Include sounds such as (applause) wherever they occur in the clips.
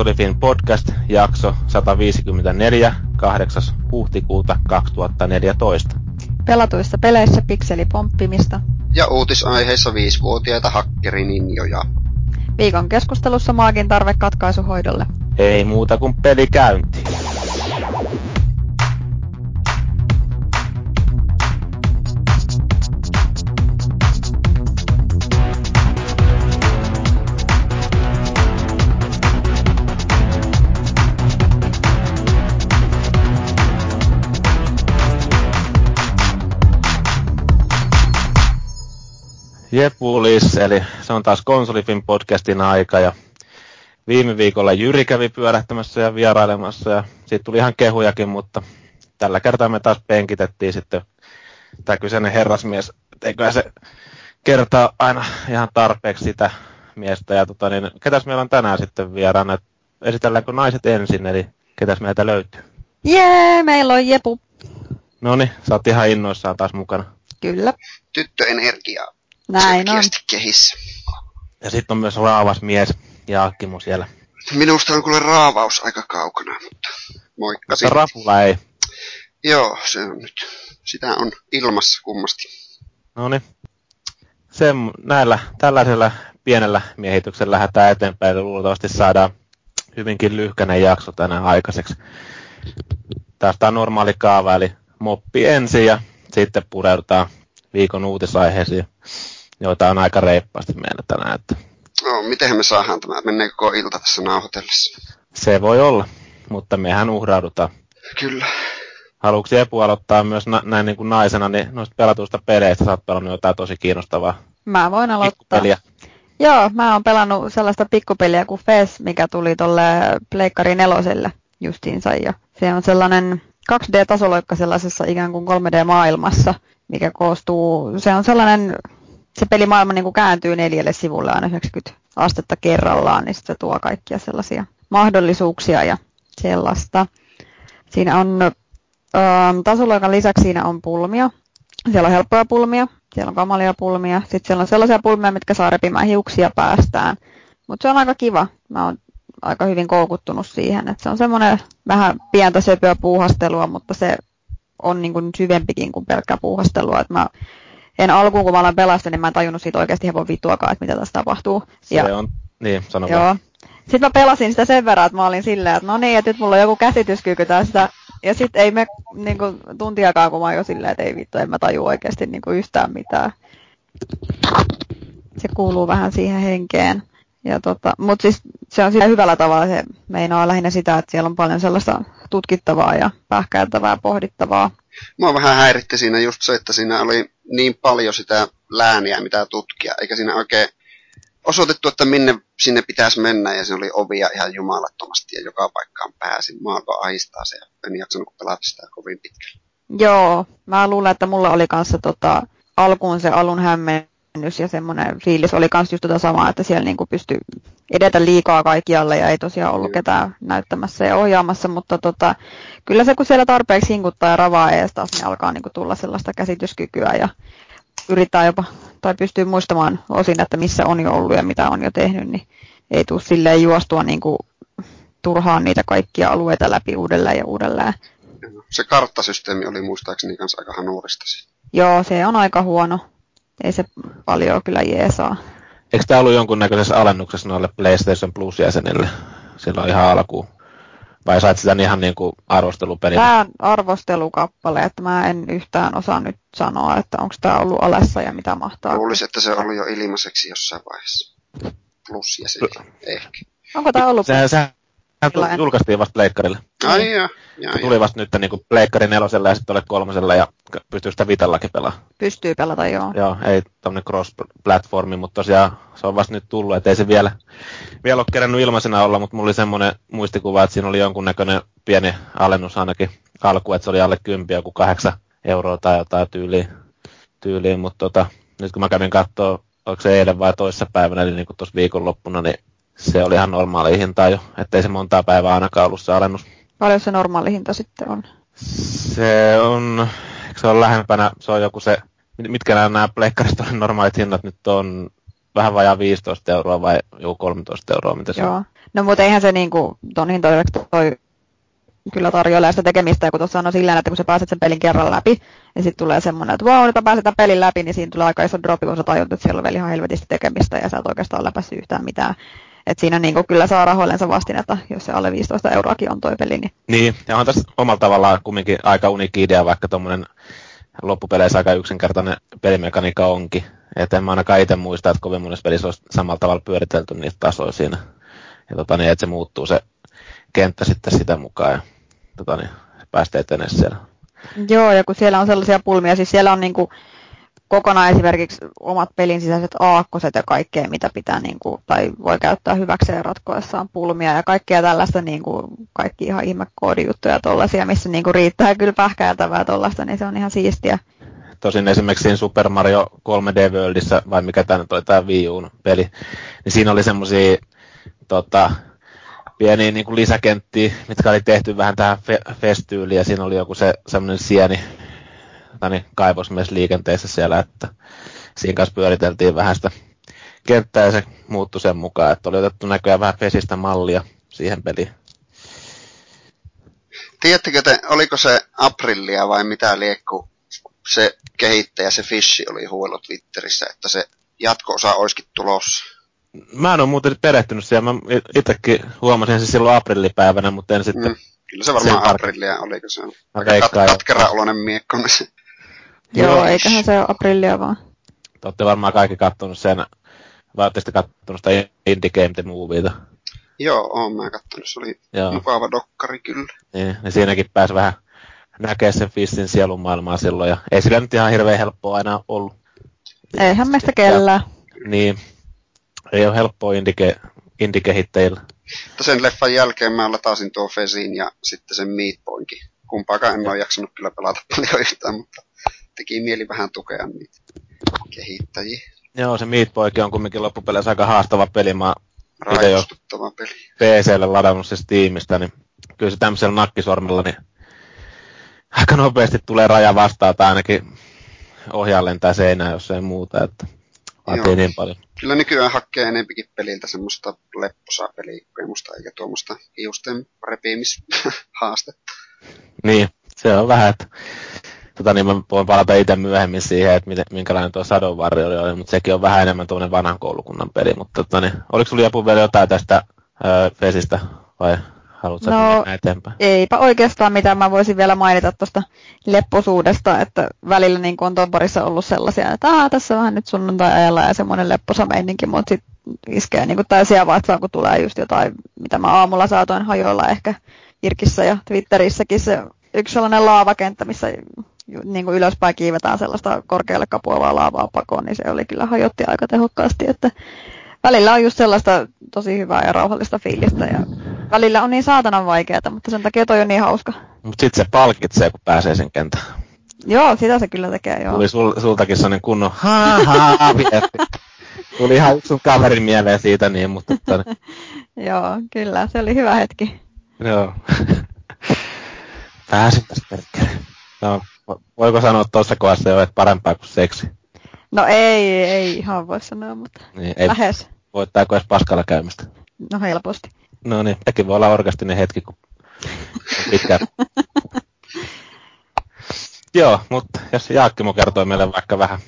Konsolifin podcast, jakso 154, 8. huhtikuuta 2014. Pelatuissa peleissä pikselipomppimista. Ja uutisaiheissa viisivuotiaita hakkerininjoja. Viikon keskustelussa maagin tarve katkaisuhoidolle. Ei muuta kuin peli käyntiin. Jepulis, eli se on taas Konsolifin podcastin aika ja viime viikolla Jyri kävi pyörähtämässä ja vierailemassa ja siitä tuli ihan kehujakin, mutta tällä kertaa me taas penkitettiin sitten tämä kyseinen herrasmies, eikö se kertaa aina ihan tarpeeksi sitä miestä. Ja tota, niin, ketäs meillä on tänään sitten vieraana? Esitelläänkö naiset ensin, eli ketäs meiltä löytyy? Jee, meillä on Jepu. No niin, sä oot ihan innoissaan taas mukana. Kyllä. Tyttöenergiaa. Näin on. kehissä. Ja sitten on myös raavas mies ja Akkimo siellä. Minusta on kyllä raavaus aika kaukana, mutta moikka Mutta sitten. rapula ei. Joo, se on nyt. Sitä on ilmassa kummasti. No niin. Sen, näillä, tällaisella pienellä miehityksellä lähdetään eteenpäin ja luultavasti saadaan hyvinkin lyhkäinen jakso tänään aikaiseksi. Tästä on normaali kaava, eli moppi ensin ja sitten pureudutaan viikon uutisaiheisiin, joita on aika reippaasti meillä tänään. Että No, miten me saadaan tämä? Menee koko ilta tässä nauhoitellessa. se voi olla, mutta mehän uhraudutaan. Kyllä. Haluatko Epu aloittaa myös na- näin niin kuin naisena, niin noista pelatuista peleistä sä oot pelannut jotain tosi kiinnostavaa Mä voin aloittaa. Joo, mä oon pelannut sellaista pikkupeliä kuin Fes, mikä tuli tolle Pleikkari neloselle justiinsa. Ja se on sellainen 2D-tasoloikka sellaisessa ikään kuin 3D-maailmassa, mikä koostuu, se on sellainen, se pelimaailma niin kuin kääntyy neljälle sivulle aina 90 astetta kerrallaan, niin se tuo kaikkia sellaisia mahdollisuuksia ja sellaista. Siinä on ähm, tasoloikan lisäksi siinä on pulmia. Siellä on helppoja pulmia, siellä on kamalia pulmia, sitten siellä on sellaisia pulmia, mitkä saa repimään hiuksia päästään. Mutta se on aika kiva. Mä oon aika hyvin koukuttunut siihen, että se on semmoinen vähän pientä söpöä puuhastelua, mutta se on niin kuin syvempikin kuin pelkkää puuhastelua. Että mä en alkuun, kun mä aloin pelasta, niin mä en tajunnut siitä oikeasti hevon vittuakaan, että mitä tässä tapahtuu. Se on, niin, sano Joo. vaan. Sitten mä pelasin sitä sen verran, että mä olin silleen, että no niin, että nyt mulla on joku käsityskyky tästä. Ja sitten ei me niin kuin, tuntiakaan, kun mä oon jo silleen, että ei vittu, en mä taju oikeasti niin kuin, yhtään mitään. Se kuuluu vähän siihen henkeen. Ja tota, mutta siis se on sillä hyvällä tavalla, se meinaa lähinnä sitä, että siellä on paljon sellaista tutkittavaa ja pähkäiltävää, pohdittavaa. Mua vähän häiritti siinä just se, että siinä oli niin paljon sitä lääniä, mitä tutkia, eikä siinä oikein osoitettu, että minne sinne pitäisi mennä, ja se oli ovia ihan jumalattomasti, ja joka paikkaan pääsin. Mua alkoi ahistaa se, en jaksanut pelata sitä kovin pitkälle. Joo, mä luulen, että mulla oli kanssa tota, alkuun se alun hämmennys ja semmoinen fiilis oli kanssa just tota samaa, että siellä niinku pystyi edetä liikaa kaikkialle ja ei tosiaan ollut ketään näyttämässä ja ohjaamassa, mutta tota, kyllä se kun siellä tarpeeksi hinkuttaa ja ravaa ees taas, niin alkaa niinku tulla sellaista käsityskykyä ja yrittää jopa, tai pystyy muistamaan osin, että missä on jo ollut ja mitä on jo tehnyt, niin ei tule silleen juostua niinku turhaan niitä kaikkia alueita läpi uudelleen ja uudelleen. Se karttasysteemi oli muistaakseni kanssa aika hanurista. Joo, se on aika huono. Ei se paljon kyllä jeesaa. Eikö tämä ollut jonkunnäköisessä alennuksessa noille PlayStation Plus-jäsenille silloin ihan alkuun? Vai sait sitä ihan niin kuin arvostelupelinä? Tämä on arvostelukappale, että mä en yhtään osaa nyt sanoa, että onko tämä ollut alessa ja mitä mahtaa. Luulisin, että se oli jo ilmaiseksi jossain vaiheessa. Plus ja se ehkä. Onko tämä ollut? Sehän, sehän Sellainen. julkaistiin vasta Pleikkarille. Ai ja, ja, tuli vasta nyt niin kuin Pleikkari nelosella ja sitten olet kolmosella ja pystyy sitä Vitallakin pelaamaan. Pystyy pelata, joo. Joo, ei tämmöinen cross-platformi, mutta tosiaan se on vasta nyt tullut, että ei se vielä, vielä ole kerännyt ilmaisena olla, mutta mulla oli semmoinen muistikuva, että siinä oli jonkunnäköinen pieni alennus ainakin alku, että se oli alle 10 joku 8 euroa tai jotain tyyliin, tyyliin mutta tota, nyt kun mä kävin katsoa, onko se eilen vai toissa päivänä, eli niin kuin tuossa viikonloppuna, niin se oli ihan normaali hinta jo, ettei se montaa päivää ainakaan ollut se alennus. Paljon se normaali hinta sitten on? Se on, eikö se on lähempänä, se on joku se, mit- mitkä nämä, nämä pleikkarista normaalit hinnat nyt on vähän vajaa 15 euroa vai joku 13 euroa, mitä se on? Joo. No mutta eihän se niinku ton hintoiseksi toi kyllä tarjoilee sitä tekemistä, ja kun tuossa on sillä että kun sä pääset sen pelin kerran läpi, ja sitten tulee semmoinen, että wow, nyt mä pääsen tämän pelin läpi, niin siinä tulee aika iso dropi, kun sä tajut, että siellä on vielä ihan helvetisti tekemistä, ja sä et oikeastaan läpässyt yhtään mitään. Et siinä niin kyllä saa rahoillensa vastinetta, jos se alle 15 euroakin on toi peli. Niin, niin ja on tässä omalla tavallaan kumminkin aika uniikki idea, vaikka tuommoinen loppupeleissä aika yksinkertainen pelimekaniikka onkin. Et en mä ainakaan itse muista, että kovin monessa pelissä olisi samalla tavalla pyöritelty niitä tasoja siinä. Ja tota, niin, että se muuttuu se kenttä sitten sitä mukaan ja tota, niin, päästä etenee siellä. Joo, ja kun siellä on sellaisia pulmia, siis siellä on niinku kokonaan esimerkiksi omat pelin sisäiset aakkoset ja kaikkea, mitä pitää, niin kuin, tai voi käyttää hyväkseen ratkoessaan pulmia ja kaikkea tällaista, niin kuin, kaikki ihan ihmekoodijuttuja tuollaisia, missä niin kuin, riittää kyllä pähkäiltävää tuollaista, niin se on ihan siistiä. Tosin esimerkiksi siinä Super Mario 3D Worldissa, vai mikä tämä nyt oli, tämä Wii Uun peli, niin siinä oli semmoisia tota, pieniä niin kuin lisäkenttiä, mitkä oli tehty vähän tähän fe- festyyliin, ja siinä oli joku se semmoinen sieni, niin kaivosmies liikenteessä siellä, että siinä kanssa pyöriteltiin vähän sitä kenttää ja se muuttui sen mukaan, että oli otettu näköjään vähän pesistä mallia siihen peliin. Tiedättekö te, oliko se Aprillia vai mitä liekku se kehittäjä, se Fishi oli huolot Twitterissä, että se jatko-osa olisikin tulossa? Mä en ole muuten perehtynyt siihen. Mä itsekin huomasin se silloin aprillipäivänä, mutta en sitten... Mm, kyllä se varmaan aprillia, oliko se? Aika katkera oloinen miekko. Joo, eiköhän se ole aprillia vaan. Te olette varmaan kaikki kattonut sen, vai olette sitten kattonut sitä Indie Game The Movieta? Joo, oon mä kattonut. Se oli Joo. mukava dokkari kyllä. Niin, niin siinäkin pääsi vähän näkee sen Fissin sielun maailmaa silloin, ja ei sillä nyt ihan hirveän helppoa aina ollut. Eihän meistä kellään. Niin, ei ole helppoa indike, indikehittäjillä. Sen leffan jälkeen mä latasin tuo Fesin ja sitten sen Meat Boynkin. Kumpaakaan en ole jaksanut kyllä pelata paljon yhtään, mutta teki mieli vähän tukea niitä kehittäjiä. Joo, se Meat Boy on kumminkin loppupeleissä aika haastava peli. Mä Raivostuttava peli. PClle ladannut se Steamista, niin kyllä se tämmöisellä nakkisormella, niin aika nopeasti tulee raja vastaan, tai ainakin ohjaa lentää seinään, jos ei muuta, että vaatii niin paljon. Kyllä nykyään hakee enempikin peliltä semmoista lepposaa pelikokemusta, eikä tuommoista hiusten repimishaastetta. Niin, se on vähän, että tota, niin mä voin palata itse myöhemmin siihen, että miten, minkälainen tuo Shadow Warrior oli, mutta sekin on vähän enemmän tuommoinen vanhan koulukunnan peli. Mutta tota, niin, oliko sulla joku vielä jotain tästä öö, Fesistä vai haluatko no, mennä eteenpäin? eipä oikeastaan mitään. Mä voisin vielä mainita tuosta lepposuudesta, että välillä niin on tuon parissa ollut sellaisia, että Aa, tässä vähän nyt sunnuntai-ajalla ja semmoinen lepposa meininki, mutta sitten iskee niin täysiä vatsaan, kun tulee just jotain, mitä mä aamulla saatoin hajoilla ehkä Irkissä ja Twitterissäkin se yksi sellainen laavakenttä, missä niin kuin ylöspäin kiivetään sellaista korkealle kapuavaa laavaa pakoon, niin se oli kyllä hajotti aika tehokkaasti, että välillä on just sellaista tosi hyvää ja rauhallista fiilistä ja välillä on niin saatanan vaikeaa, mutta sen takia toi on niin hauska. Mutta sitten se palkitsee, kun pääsee sen kentään. Joo, sitä se kyllä tekee, joo. Tuli sul, sultakin sellainen kunnon ha ha Tuli ihan sun kaverin mieleen siitä niin, mutta... Tonne. Tota- (laughs) joo, kyllä, se oli hyvä hetki. Joo. (laughs) Pääsin tästä perkele. No, voiko sanoa tuossa kohdassa jo, että parempaa kuin seksi? No ei, ei ihan voi sanoa, mutta niin, ei lähes. Voittaako edes paskalla käymistä? No helposti. No niin, sekin voi olla orgastinen hetki, kun pitkään. (laughs) Joo, mutta jos Jaakkimo kertoo meille vaikka vähän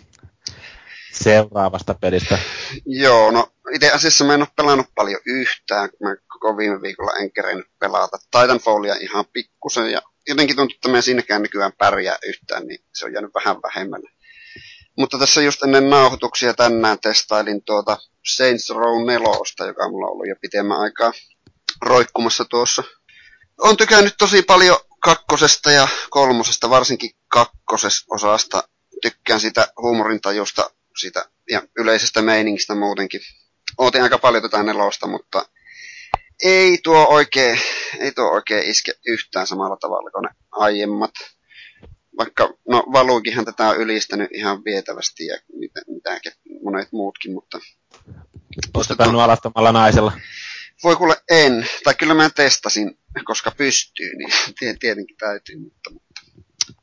seuraavasta pelistä. Joo, no itse asiassa mä en ole pelannut paljon yhtään, kun mä koko viime viikolla en kerennyt pelata. Titanfallia ihan pikkusen ja jotenkin tuntuu, että mä en siinäkään nykyään pärjää yhtään, niin se on jäänyt vähän vähemmälle. Mutta tässä just ennen nauhoituksia tänään testailin tuota Saints Row 4, joka mulla on ollut jo pitemmän aikaa roikkumassa tuossa. On tykännyt tosi paljon kakkosesta ja kolmosesta, varsinkin kakkososasta. Tykkään sitä huumorintajusta sitä, ja yleisestä meiningistä muutenkin. Ootin aika paljon tätä nelosta, mutta ei tuo oikein, ei tuo oikein iske yhtään samalla tavalla kuin ne aiemmat. Vaikka, no Valuikinhan tätä on ylistänyt ihan vietävästi ja mitä, mitä monet muutkin, mutta... Oletko käynyt alastomalla naisella? Voi kuule en, tai kyllä mä testasin, koska pystyy, niin (laughs) tietenkin täytyy, mutta, mutta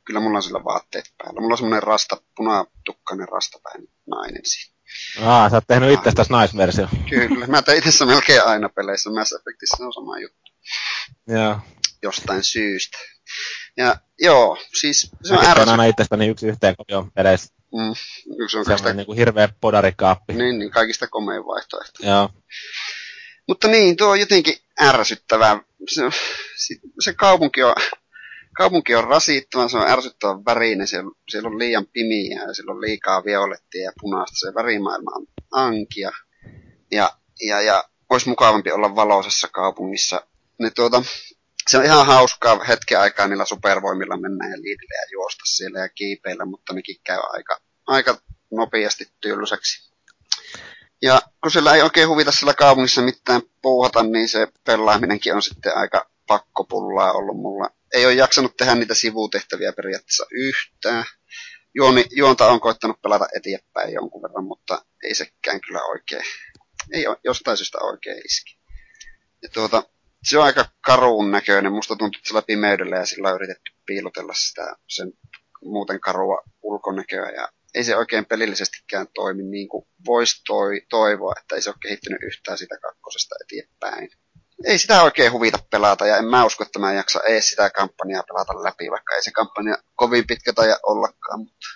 kyllä mulla on sillä vaatteet päällä. Mulla on semmoinen rasta, punatukkainen rastapäin nainen siinä. Aa, sä oot tehnyt itsestäsi naisversio. Kyllä, mä tein itse melkein aina peleissä. Mass Effectissä on sama juttu. Joo. Jostain syystä. Ja joo, siis se on ärsyttävää. aina itsestäni yksi yhteen kopion peleissä. Mm, yksi on kaikista, niinku hirveä podarikaappi. niin, niin, kaikista komein vaihtoehto. Joo. Mutta niin, tuo on jotenkin ärsyttävää. Se, se kaupunki on, kaupunki on rasittava, se on ärsyttävän värinen, siellä, siellä on liian pimiä ja siellä on liikaa violettia ja punaista, se värimaailma on ankia. Ja, ja, ja olisi mukavampi olla valoisessa kaupungissa. Ne tuota, se on ihan hauskaa hetken aikaa niillä supervoimilla mennä ja liidellä ja juosta siellä ja kiipeillä, mutta nekin käy aika, aika nopeasti tylsäksi. Ja kun sillä ei oikein huvita sillä kaupungissa mitään puuhata, niin se pelaaminenkin on sitten aika pakkopullaa ollut mulla. Ei ole jaksanut tehdä niitä sivutehtäviä periaatteessa yhtään. Juoni, juonta on koittanut pelata eteenpäin jonkun verran, mutta ei sekään kyllä oikein, ei ole jostain syystä oikein iski. Ja tuota, se on aika karuun näköinen. Musta tuntuu, että sillä pimeydellä ja sillä on yritetty piilotella sitä sen muuten karua ulkonäköä ja ei se oikein pelillisestikään toimi niin kuin voisi toi, toivoa, että ei se ole kehittynyt yhtään sitä kakkosesta eteenpäin. Ei sitä oikein huvita pelata ja en mä usko, että mä en jaksa edes sitä kampanjaa pelata läpi, vaikka ei se kampanja kovin pitkä taja ollakaan. Mutta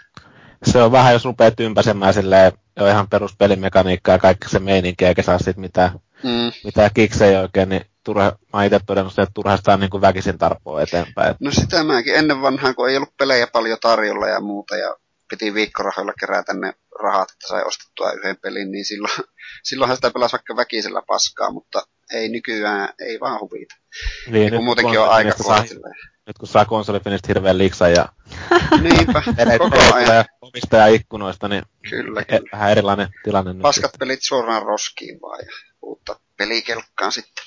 Se on vähän, jos rupeaa tympäsemään silleen, jo ihan peruspelimekaniikkaa ja kaikki se meininki, eikä saa sit mitään, mm, mitään kiksejä oikein, niin turha, mä itse todennut sen, että turhastaan niin kuin väkisin tarpoa eteenpäin. no sitä mäkin ennen vanhaan, kun ei ollut pelejä paljon tarjolla ja muuta ja piti viikkorahoilla kerätä ne rahat, että sai ostettua yhden pelin, niin silloin, (laughs) silloinhan sitä pelasi vaikka väkisellä paskaa, mutta ei nykyään, ei vaan huvita. Niin, kun nyt, muutenkin kun on aika saa, nyt kun saa konsolifinista hirveän liksan ja (laughs) Niinpä, (laughs) koko ajan. tulee ovista ja ikkunoista, niin Kyllä, e- kyllä. vähän erilainen tilanne nyt. Paskat pelit suoraan roskiin vaan ja uutta pelikelkkaan sitten.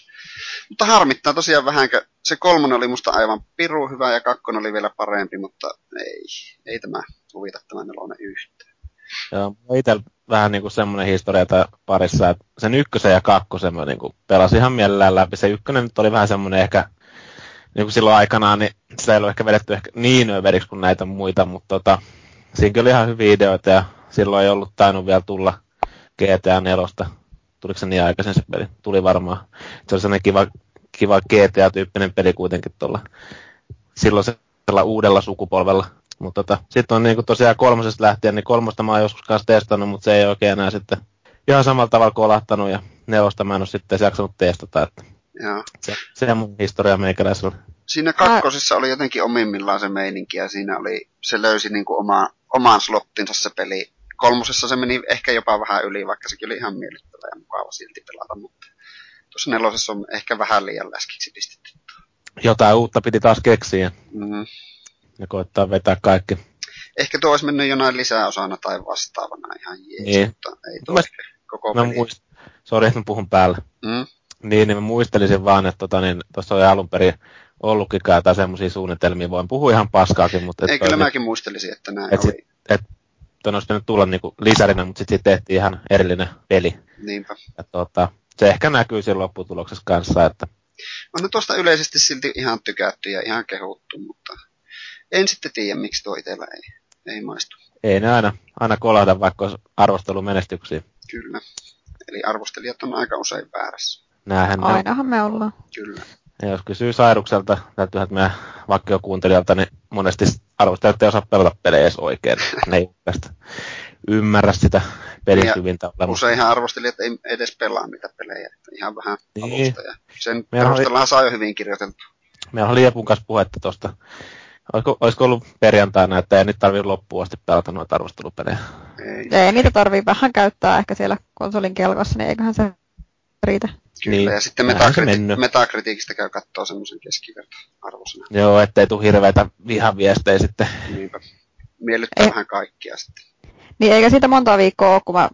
Mutta harmittaa tosiaan vähänkö. Se kolmonen oli musta aivan piru hyvä ja kakkonen oli vielä parempi, mutta ei, ei tämä huvita tämä nelonen yhtään. Joo, itse vähän niinku semmoinen historia tää parissa, että sen ykkösen ja kakkosen mä niinku pelasin ihan mielellään läpi. Se ykkönen nyt oli vähän semmoinen ehkä, niinku silloin aikanaan, niin sitä ei ollut ehkä vedetty ehkä niin överiksi kuin näitä muita, mutta tota, siinäkin oli ihan hyviä ideoita ja silloin ei ollut tainnut vielä tulla GTA 4. Tuliko se niin aikaisin se peli? Tuli varmaan. Se oli sellainen kiva, kiva GTA-tyyppinen peli kuitenkin tuolla silloisella uudella sukupolvella. Mutta tota, sitten on niinku tosiaan kolmosesta lähtien, niin kolmosta mä oon joskus kanssa testannut, mutta se ei oikein enää sitten ihan samalla tavalla kolahtanut ja nelosta mä en ole sitten jaksanut testata, että se, se on mun historia meikäläisellä. siinä kakkosessa oli jotenkin omimmillaan se meininki ja siinä oli, se löysi niin kuin oma, oman slottinsa se peli. Kolmosessa se meni ehkä jopa vähän yli, vaikka sekin oli ihan miellyttävä ja mukava silti pelata, mutta tuossa nelosessa on ehkä vähän liian läskiksi pistetty. Jotain uutta piti taas keksiä Mm. Ja koittaa vetää kaikki. Ehkä tuo olisi mennyt jonain lisäosana tai vastaavana ihan jees, Niin. mutta ei tuo Mä- koko Mä muist... Sori, että mä puhun päällä. Mm. Niin, niin mä muistelisin vaan, että tota, niin, tuossa oli alun perin ollutkin kai jotain semmoisia suunnitelmia. Voin puhua ihan paskaakin, mutta... Ei, et kyllä mäkin muistelisin, että näin Et sit- oli. Tuon olisi pitänyt tulla niinku lisärinä, mutta sitten siitä tehtiin ihan erillinen peli. Niinpä. Ja tota, se ehkä näkyy siinä lopputuloksessa kanssa, että On ne tuosta yleisesti silti ihan tykätty ja ihan kehuttu, mutta en sitten tiedä, miksi tuo itsellä ei, ei maistu. ei ne aina, aina kolahda, vaikka olisi arvostelumenestyksiä. Kyllä. Eli arvostelijat on aika usein väärässä. Näähän. Ainahan me ollaan. Kyllä. Ja jos kysyy Sairukselta, täytyy että meidän vakiokuuntelijalta, niin monesti arvostelijat ei osaa pelata pelejä edes oikein. Ne ei tästä ymmärrä sitä pelin Ja syvintä olemusta. Useinhan arvostelijat ei edes pelaa niitä pelejä. Että ihan vähän Niin. alusta. Ja sen Meillä oli- perusteella saa jo hyvin kirjoiteltu. Meillä oli Liepun kanssa puhetta tuosta. Olisiko, olisiko ollut perjantaina, että ei nyt tarvitse loppuun asti pelata noita arvostelupelejä. Ei. Ei niitä tarvii vähän käyttää ehkä siellä konsolin kelkossa, niin eiköhän se riitä. Kyllä. Niin. Ja sitten Metakriti-. Metakritiikistä käy katsoa semmoisen keskiverto-arvosana. Joo, ettei tule hirveitä vihaviestejä sitten. Niinpä. Miellyttää Ei. vähän kaikkia sitten. Niin eikä siitä monta viikkoa ole, kun mä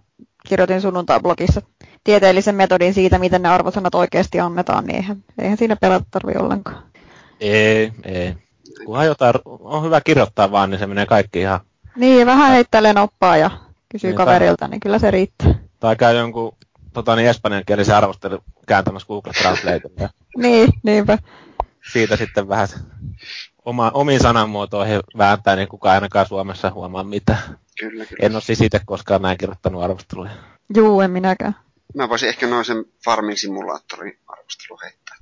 kirjoitin sunnuntai-blogissa tieteellisen metodin siitä, miten ne arvosanat oikeasti annetaan, niin eihän, eihän siinä pelata tarvi ollenkaan. Ei, ei. Kunhan jotain on hyvä kirjoittaa vaan, niin se menee kaikki ihan. Niin, vähän heittää noppaa ja kysyy Niin, kaverilta, niin kyllä se riittää. Tai käy jonkun tota, niin espanjankielisen arvostelun kääntämässä Google Translateen. Ja (laughs) Niin, niinpä. siitä sitten vähän oma, omiin sananmuotoihin vääntää, niin kukaan ainakaan Suomessa huomaa mitään. Kyllä, kyllä. En ole siis itse koskaan näin kirjoittanut arvosteluja. Juu, en minäkään. Mä voisin ehkä noin sen Farming Simulaattorin arvostelu heittää.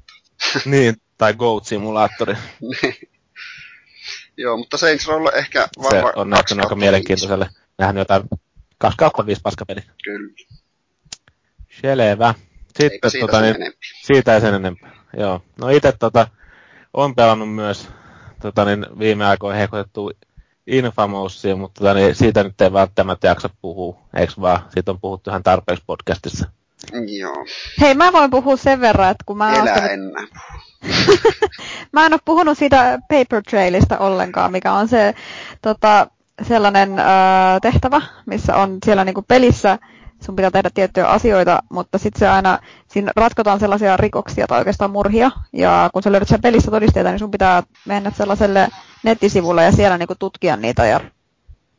niin, tai Goat Simulaattori. (laughs) Joo, mutta Saints Row on ehkä Se varmaan on näyttänyt aika mielenkiintoiselle. Nähnyt jotain 2 kautta 5 paskapeli. Kyllä. Selvä. Eipä Sitten siitä tota, niin, enempää. siitä ei sen enempää. Joo. No itse tota, on pelannut myös tota, niin, viime aikoina hehkutettu Infamousia, mutta tota, niin, siitä nyt ei välttämättä jaksa puhua, eikö vaan? Siitä on puhuttu ihan tarpeeksi podcastissa. Joo. Hei, mä voin puhua sen verran, että kun mä oon Elä ostanut enää. (laughs) Mä en ole puhunut siitä paper trailista ollenkaan, mikä on se tota, sellainen ää, tehtävä, missä on siellä niinku pelissä, sun pitää tehdä tiettyjä asioita, mutta sitten se aina, siinä ratkotaan sellaisia rikoksia tai oikeastaan murhia, ja kun sä löydät sen pelissä todisteita, niin sun pitää mennä sellaiselle nettisivulle ja siellä niinku tutkia niitä ja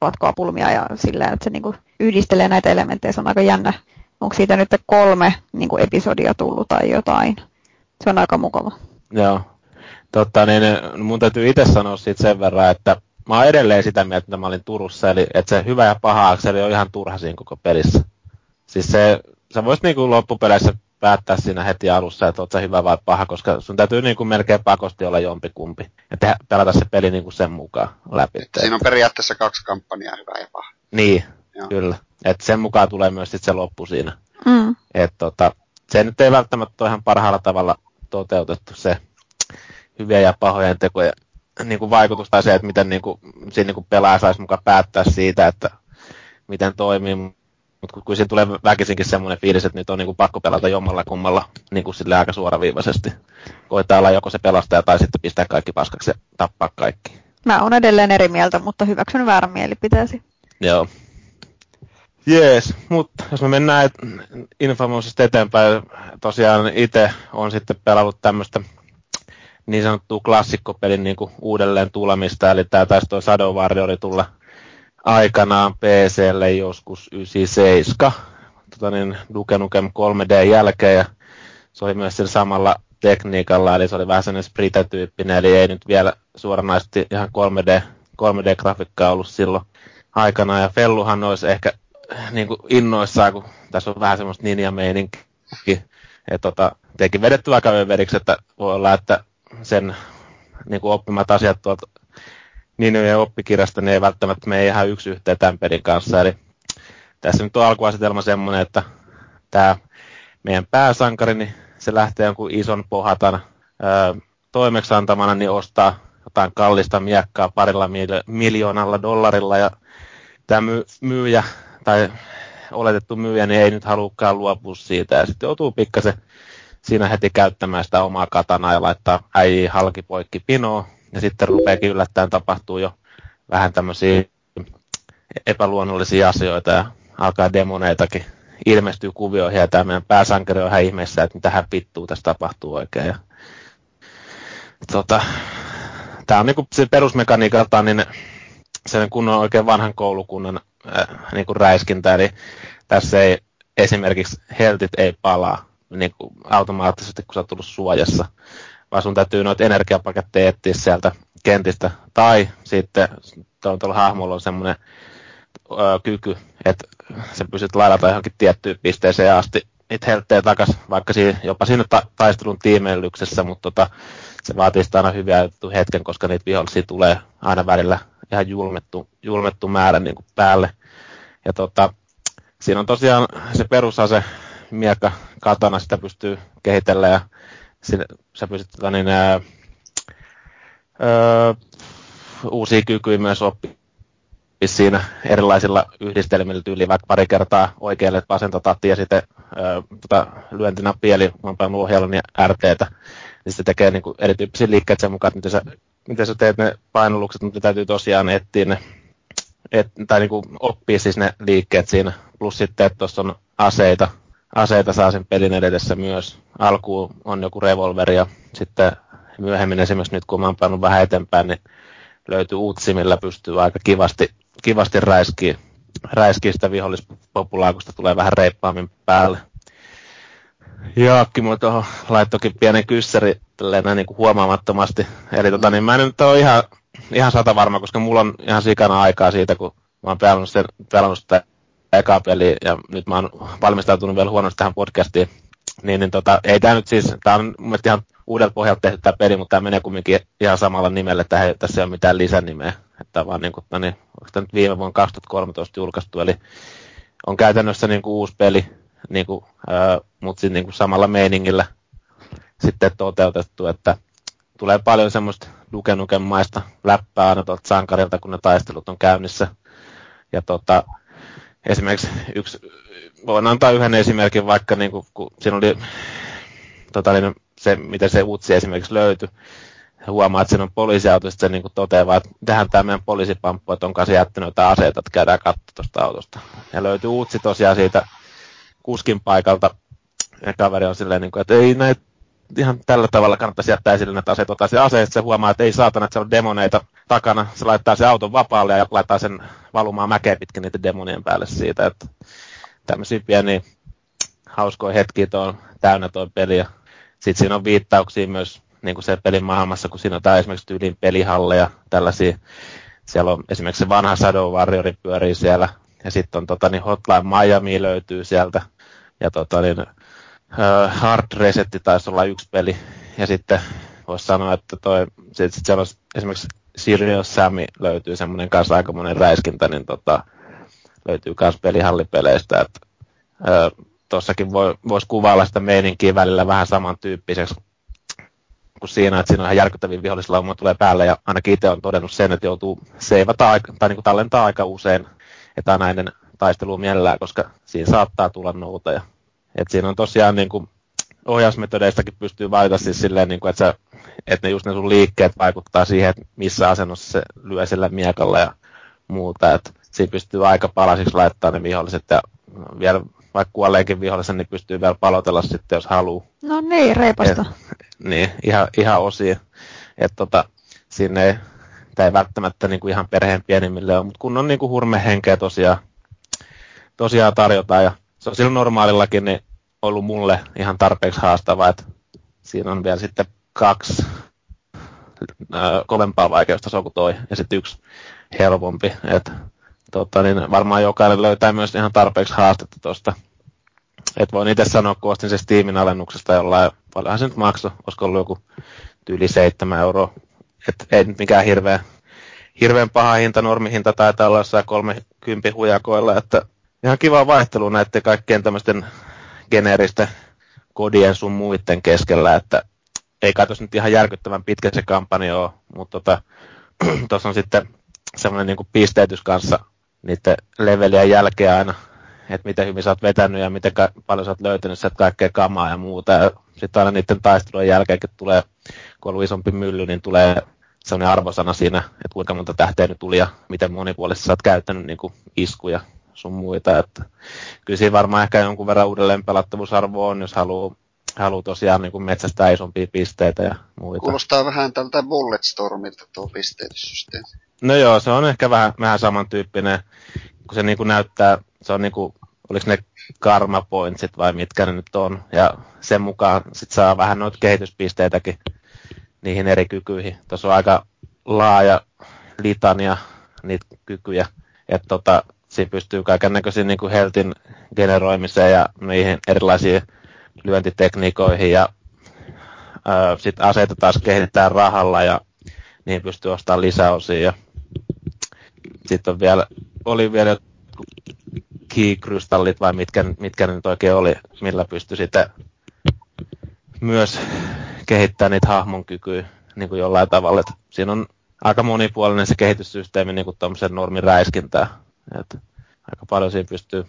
ratkoa pulmia ja silleen, että se niinku yhdistelee näitä elementtejä, se on aika jännä. Onko siitä nyt kolme niinku episodia tullut tai jotain? Se on aika mukava. Joo. Totta, niin mun täytyy itse sanoa siitä sen verran, että mä oon edelleen sitä mieltä, että mä olin Turussa, eli että se hyvä ja paha akseli on ihan turha siinä koko pelissä. Siis se, sä voisit niinku loppupeleissä päättää siinä heti alussa, että oot sä hyvä vai paha, koska sun täytyy niinku melkein pakosti olla jompikumpi. Ja tehdä, pelata se peli niinku sen mukaan läpi. Siinä on periaatteessa kaksi kampanjaa, hyvä ja paha. Niin, Joo. kyllä. Että sen mukaan tulee myös sit se loppu siinä. Mm. Et tota, se nyt ei välttämättä ole ihan parhaalla tavalla toteutettu se hyviä ja pahojen tekoja niin kuin vaikutus tai se, että miten niin kuin, siinä niin kuin pelaaja saisi mukaan päättää siitä, että miten toimii. Mutta kun, kun siinä tulee väkisinkin semmoinen fiilis, että nyt on niin kuin pakko pelata jommalla kummalla niin kuin sille aika suoraviivaisesti. Koittaa olla joko se pelastaja tai sitten pistää kaikki paskaksi ja tappaa kaikki. Mä oon edelleen eri mieltä, mutta hyväksyn väärän mielipiteesi. Joo. Jees, mutta jos me mennään et- Infamousista eteenpäin, tosiaan itse on sitten pelannut tämmöistä niin sanottua klassikkopelin niin uudelleen tulemista, eli tämä taisi tuo Shadow Warrior tulla aikanaan PClle joskus 97, tota niin, Duke Nukem 3D jälkeen, ja se oli myös sillä samalla tekniikalla, eli se oli vähän sellainen sprite-tyyppinen, eli ei nyt vielä suoranaisesti ihan 3D, 3D-grafiikkaa ollut silloin aikana, ja Felluhan olisi ehkä niin kuin innoissaan, kun tässä on vähän semmoista ninja-meininkiä, että tota, teki vedetty aika överiksi, että voi olla, että sen niin kuin oppimat asiat tuolta Ninjojen oppikirjasta, niin ei välttämättä mene ihan yksi yhteen tämän pelin kanssa, eli tässä nyt on alkuasetelma semmoinen, että tämä meidän pääsankari, niin se lähtee jonkun ison pohatan öö, toimeksiantamana, niin ostaa jotain kallista miekkaa parilla mil- miljoonalla dollarilla, ja tämä my- myyjä, tai oletettu myyjä, niin ei nyt halukaan luopua siitä, ja sitten joutuu pikkasen siinä heti käyttämään sitä omaa katanaa ja laittaa äijii halki poikki pinoa, ja sitten rupeakin yllättäen tapahtuu jo vähän tämmöisiä epäluonnollisia asioita, ja alkaa demoneitakin ilmestyy kuvioihin, ja tämä meidän pääsankari on ihan ihmeessä, että mitä vittuu tässä tapahtuu oikein. Ja, tota, tämä on niinku se perusmekaniikaltaan niin sen kunnon oikein vanhan koulukunnan äh, niinku räiskintä, eli tässä ei esimerkiksi heltit ei palaa niin kuin automaattisesti, kun sä oot tullut suojassa, vaan sun täytyy noita energiapaketteja etsiä sieltä kentistä, tai sitten tuolla, tuolla hahmolla on semmoinen ö, kyky, että sä pystyt lailata johonkin tiettyyn pisteeseen asti niitä helttejä takas, vaikka siinä, jopa siinä ta- taistelun tiimeilyksessä, mutta tota, se vaatii sitä aina hyviä hetken, koska niitä vihollisia tulee aina välillä ihan julmettu, julmettu määrä niin kuin päälle. Ja tota, siinä on tosiaan se perusase, miekka katana, sitä pystyy kehitellä ja sinne, sä pystyt tota, niin, ää, öö, uusia kykyjä myös oppia siinä erilaisilla yhdistelmillä tyyliin vaikka pari kertaa oikealle vasenta tatti ja sitten tota, lyöntinappi eli mä oon ohjella ja RTtä. Niin se tekee niin kuin erityyppisiä liikkeitä sen mukaan, että miten sä, miten sä teet ne painallukset, mutta täytyy tosiaan etsiä ne, et, tai niin kuin oppia siis ne liikkeet siinä. Plus sitten, että tuossa on aseita, aseita saa sen pelin edessä myös. Alkuun on joku revolveri ja sitten myöhemmin esimerkiksi nyt kun mä oon pannut vähän eteenpäin, niin löytyy uutsi, millä pystyy aika kivasti, kivasti räiskiä, räiskiä sitä vihollispopulaa, kun sitä tulee vähän reippaammin päälle. Jaakkimo tuohon laittokin pienen kyssäri näin niin huomaamattomasti. Eli tota, niin mä en nyt ole ihan, ihan sata varma, koska mulla on ihan sikana aikaa siitä, kun mä oon pelannut, sen, pelannut sitä eka peli ja nyt mä oon valmistautunut vielä huonosti tähän podcastiin. Niin, niin tota, ei tämä nyt siis, tää on mun ihan uudelta pohjalta tehty tämä peli, mutta tämä menee kumminkin ihan samalla nimellä, että tässä ei ole mitään lisänimeä. Että vaan niin kuin, no niin, onko tämä nyt viime vuonna 2013 julkaistu, eli on käytännössä niin kuin uusi peli, niin kuin, mutta sitten niin kuin samalla meiningillä sitten toteutettu, että tulee paljon semmoista Duke maista läppää aina tuolta sankarilta, kun ne taistelut on käynnissä. Ja tota, esimerkiksi yksi, voin antaa yhden esimerkin, vaikka niin kuin, kun siinä oli tota, niin se, miten se utsi esimerkiksi löytyi, huomaa, että siinä on poliisiauto, sitten se niin kuin toteaa, että tähän tämä meidän poliisipamppu, että onko se jättänyt jotain aseita, että käydään katsomaan tuosta autosta. Ja löytyy utsi tosiaan siitä kuskin paikalta, ja kaveri on silleen, niin kuin, että ei näitä ihan tällä tavalla kannattaisi jättää esille näitä aseita, ottaa se ase, että se huomaa, että ei saatana, että se on demoneita takana, se laittaa se auton vapaalle ja laittaa sen valumaan mäkeä pitkin niiden demonien päälle siitä, että tämmöisiä pieniä hauskoja hetkiä on täynnä tuo peli. Ja sitten siinä on viittauksia myös niin kuin se pelin maailmassa, kun siinä on esimerkiksi tyylin pelihalleja, tällaisia. Siellä on esimerkiksi se vanha Shadow Warrior pyörii siellä, ja sitten on tota, niin Hotline Miami löytyy sieltä, ja tota, niin, uh, Hard Resetti taisi olla yksi peli, ja sitten voisi sanoa, että toi, sit, sit siellä on esimerkiksi Sirius Sammy löytyy semmoinen kanssa aikamoinen räiskintä, niin tota, löytyy myös pelihallipeleistä, että uh, tuossakin voi, voisi kuvailla sitä meininkiä välillä vähän samantyyppiseksi kuin siinä, että siinä on ihan järkyttäviä vihollislauma tulee päälle. Ja ainakin itse on todennut sen, että joutuu seivata aika, tai niin kuin tallentaa aika usein etänäinen taistelu mielellään, koska siinä saattaa tulla nouta. Ja, et siinä on tosiaan niin kuin, ohjausmetodeistakin pystyy valita siis silleen, niin kuin, että, sä, että ne just ne sun liikkeet vaikuttaa siihen, että missä asennossa se lyö sillä miekalla ja muuta. Että siinä pystyy aika palasiksi laittaa ne viholliset ja vielä vaikka kuolleekin vihollisen, niin pystyy vielä palotella sitten, jos haluaa. No niin, reipasta. Et, niin, ihan, ihan osia. Että tota, sinne ei, tämä ei välttämättä niin kuin ihan perheen pienimmille ole, mutta kun on niin kuin hurmehenkeä tosiaan, tosiaan tarjotaan, ja se on silloin normaalillakin niin ollut mulle ihan tarpeeksi haastavaa, että siinä on vielä sitten kaksi ää, kovempaa vaikeustasoa kuin toi, ja sitten yksi helpompi, että tota, niin varmaan jokainen löytää myös ihan tarpeeksi haastetta tuosta. Et voin itse sanoa, kun ostin se Steamin alennuksesta jollain, paljonhan se nyt maksoi, olisiko ollut joku yli 7 euroa. Et ei nyt mikään hirveä, hirveän paha hinta, normihinta taitaa olla jossain 30 hujakoilla, että ihan kiva vaihtelu näiden kaikkien tämmöisten geneeristen kodien sun muiden keskellä, että ei kai nyt ihan järkyttävän pitkä se kampanja ole, mutta tota, (clears throat) tuossa on sitten semmoinen niin pisteytys kanssa niiden levelien jälkeen aina, että miten hyvin sä oot vetänyt ja miten ka- paljon sä oot löytänyt sieltä kaikkea kamaa ja muuta. Sitten aina niiden taistelujen jälkeen, kun tulee, kun on ollut isompi mylly, niin tulee sellainen arvosana siinä, että kuinka monta tähteä nyt tuli ja miten monipuolisesti sä oot käyttänyt niin kuin iskuja sun muita. Että kyllä siinä varmaan ehkä jonkun verran uudelleen pelattavuusarvo on, jos haluaa haluaa tosiaan niin kuin metsästää isompia pisteitä ja muita. Kuulostaa vähän tältä Bulletstormilta tuo pisteytyssysteemi. No joo, se on ehkä vähän, vähän samantyyppinen, kun se niin kuin näyttää, se on niin kuin, oliko ne karma pointsit vai mitkä ne nyt on, ja sen mukaan sit saa vähän noita kehityspisteitäkin niihin eri kykyihin. Tuossa on aika laaja litania niitä kykyjä, että tota, siinä pystyy kaiken näköisiin niin heltin generoimiseen ja niihin erilaisiin lyöntitekniikoihin ja sitten aseita taas kehitetään rahalla ja niihin pystyy ostamaan lisäosia ja sitten on vielä, oli vielä key-krystallit vai mitkä, mitkä ne nyt oikein oli, millä pystyi sitten myös kehittämään niitä hahmon kykyjä niin kuin jollain tavalla. Et siinä on aika monipuolinen se kehityssysteemi niin tuommoisen normin räiskintää. Et aika paljon siinä pystyy,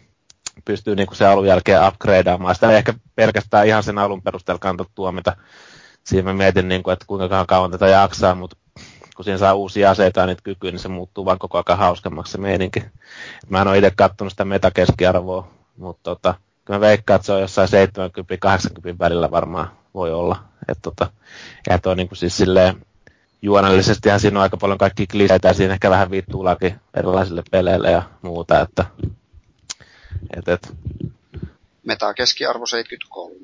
pystyy niin kuin se alun jälkeen upgradeaamaan. Sitä ei ehkä pelkästään ihan sen alun perusteella kannata tuomita. Siinä mä mietin, niin kuin, että kuinka kauan tätä jaksaa, mutta kun siinä saa uusia aseita ja niitä kykyjä, niin se muuttuu vaan koko ajan hauskemmaksi se meininki. Mä en ole itse katsonut sitä metakeskiarvoa, mutta tota, kyllä mä veikkaan, että se on jossain 70-80 välillä varmaan voi olla. Et tota, ja toi niin kuin siis silleen, juonellisestihan siinä on aika paljon kaikki kliseitä ja siinä ehkä vähän viittuulakin erilaisille peleille ja muuta, että et, et. Meta keskiarvo 73.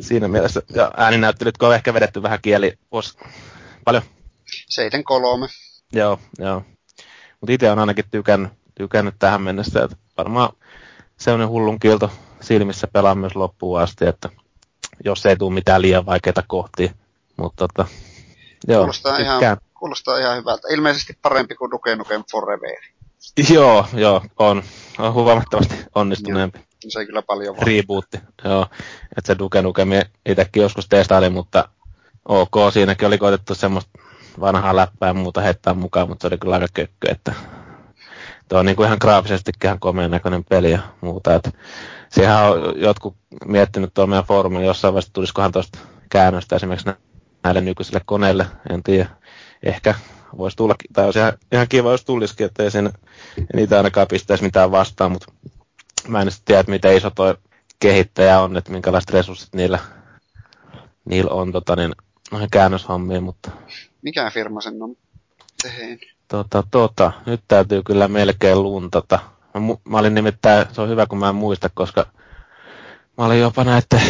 siinä mielessä. Ja ääninäyttelyt on ehkä vedetty vähän kieli pois. Paljon? Seiten kolme. Joo, joo. Mutta itse on ainakin tykännyt, tykännyt tähän mennessä, että varmaan sellainen hullun kielto silmissä pelaa myös loppuun asti, että jos ei tule mitään liian vaikeita kohtia. Mutta tota, joo, kuulostaa, ihan, kuulostaa ihan hyvältä. Ilmeisesti parempi kuin Duke Nukem Forever. Joo, joo, on. On huomattavasti onnistuneempi. Joo, se ei kyllä paljon vaan. Rebootti, joo. Että se Duke Nukem itsekin joskus testailin, mutta ok, siinäkin oli koetettu semmoista vanhaa läppää ja muuta heittää mukaan, mutta se oli kyllä aika kökkö, että tuo on niin kuin ihan graafisesti ihan komeen näköinen peli ja muuta. Että siihen on jotkut miettinyt tuolla meidän foorumilla jossain vaiheessa, tulisikohan tuosta käännöstä esimerkiksi näille nykyisille koneille, en tiedä. Ehkä voisi tulla, tai olisi ihan, ihan kiva, jos tulisikin, että ei siinä niitä ainakaan pistäisi mitään vastaan, mutta mä en tiedä, että miten iso tuo kehittäjä on, että minkälaiset resurssit niillä, niillä on tota, niin, noihin käännöshommiin, mutta... Mikä firma sen on tehnyt? Tota, tota, nyt täytyy kyllä melkein luntata. Mä, mä olin nimittäin, se on hyvä kun mä en muista, koska mä olin jopa näette,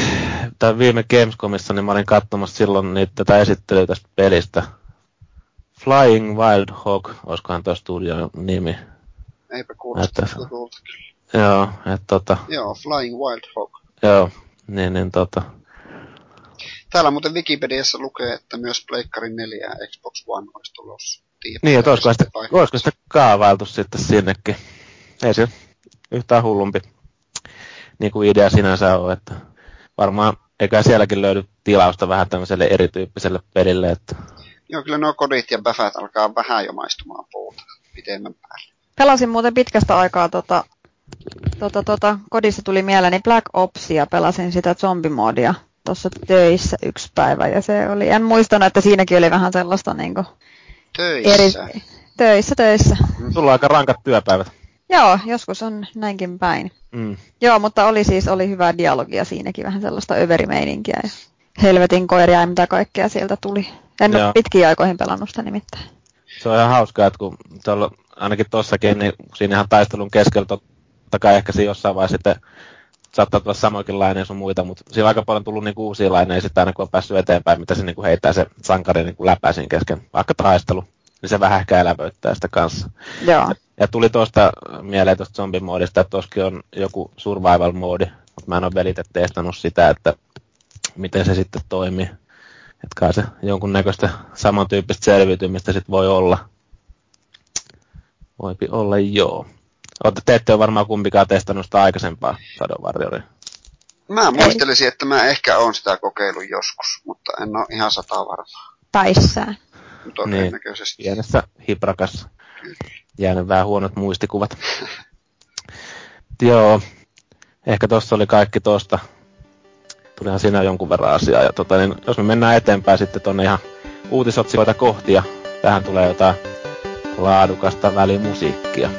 tai viime Gamescomissa, niin mä olin katsomassa silloin niitä tätä esittelyä tästä pelistä. Flying Wild Hog, olisikohan tuo studion nimi. Eipä kuulosta tutulta Joo, että tota... Joo, Flying Wild Hog. Joo, niin, niin tota... Täällä muuten Wikipediassa lukee, että myös Pleikkari 4 ja Xbox One olisi tulossa. niin, että olisiko sitä, olisiko sitä kaavailtu sitten sinnekin. Ei se yhtään hullumpi niin kuin idea sinänsä ole, että varmaan eikä sielläkin löydy tilausta vähän tämmöiselle erityyppiselle pelille. Että... Joo, kyllä nuo kodit ja bäfät alkaa vähän jo maistumaan puuta pitemmän päälle. Pelasin muuten pitkästä aikaa tota, tota, tota, kodissa tuli mieleeni Black Opsia, pelasin sitä zombimodia tuossa töissä yksi päivä ja se oli, en muistanut, että siinäkin oli vähän sellaista niinku töissä. Eri, töissä, töissä. Sulla on aika rankat työpäivät. Joo, joskus on näinkin päin. Mm. Joo, mutta oli siis oli hyvää dialogia siinäkin, vähän sellaista överimeininkiä ja helvetin koiria ja mitä kaikkea sieltä tuli. En Joo. ole pitkiä aikoihin pelannut sitä nimittäin. Se on ihan hauskaa, että kun tuolla, ainakin tuossakin, niin siinä ihan taistelun keskellä totta kai ehkä siinä jossain vaiheessa sitten saattaa tulla samoinkin laineja sun muita, mutta siinä on aika paljon tullut niin uusia laineja sitten aina kun on päässyt eteenpäin, mitä se niin kuin heittää se sankari niin kuin läpää siinä kesken, vaikka taistelu, niin se vähän ehkä elävöittää sitä kanssa. Joo. Ja, tuli tuosta mieleen tuosta zombimoodista, että tuossakin on joku survival-moodi, mutta mä en ole velite testannut sitä, että miten se sitten toimii. Että kai se jonkunnäköistä samantyyppistä selviytymistä sitten voi olla. Voipi olla joo. Olette, te ette ole varmaan kumpikaan testannut sitä aikaisempaa Shadow Warrioria. Mä muistelisin, että mä ehkä oon sitä kokeillut joskus, mutta en ole ihan sata varmaa. Päissään. Todennäköisesti. Niin, pienessä hiprakassa. Jäänyt vähän huonot muistikuvat. Joo, ehkä tuossa oli kaikki tuosta. Tulihan siinä jonkun verran asiaa. Ja tota, niin jos me mennään eteenpäin sitten tuonne ihan uutisotsikoita kohti ja tähän tulee jotain laadukasta välimusiikkia.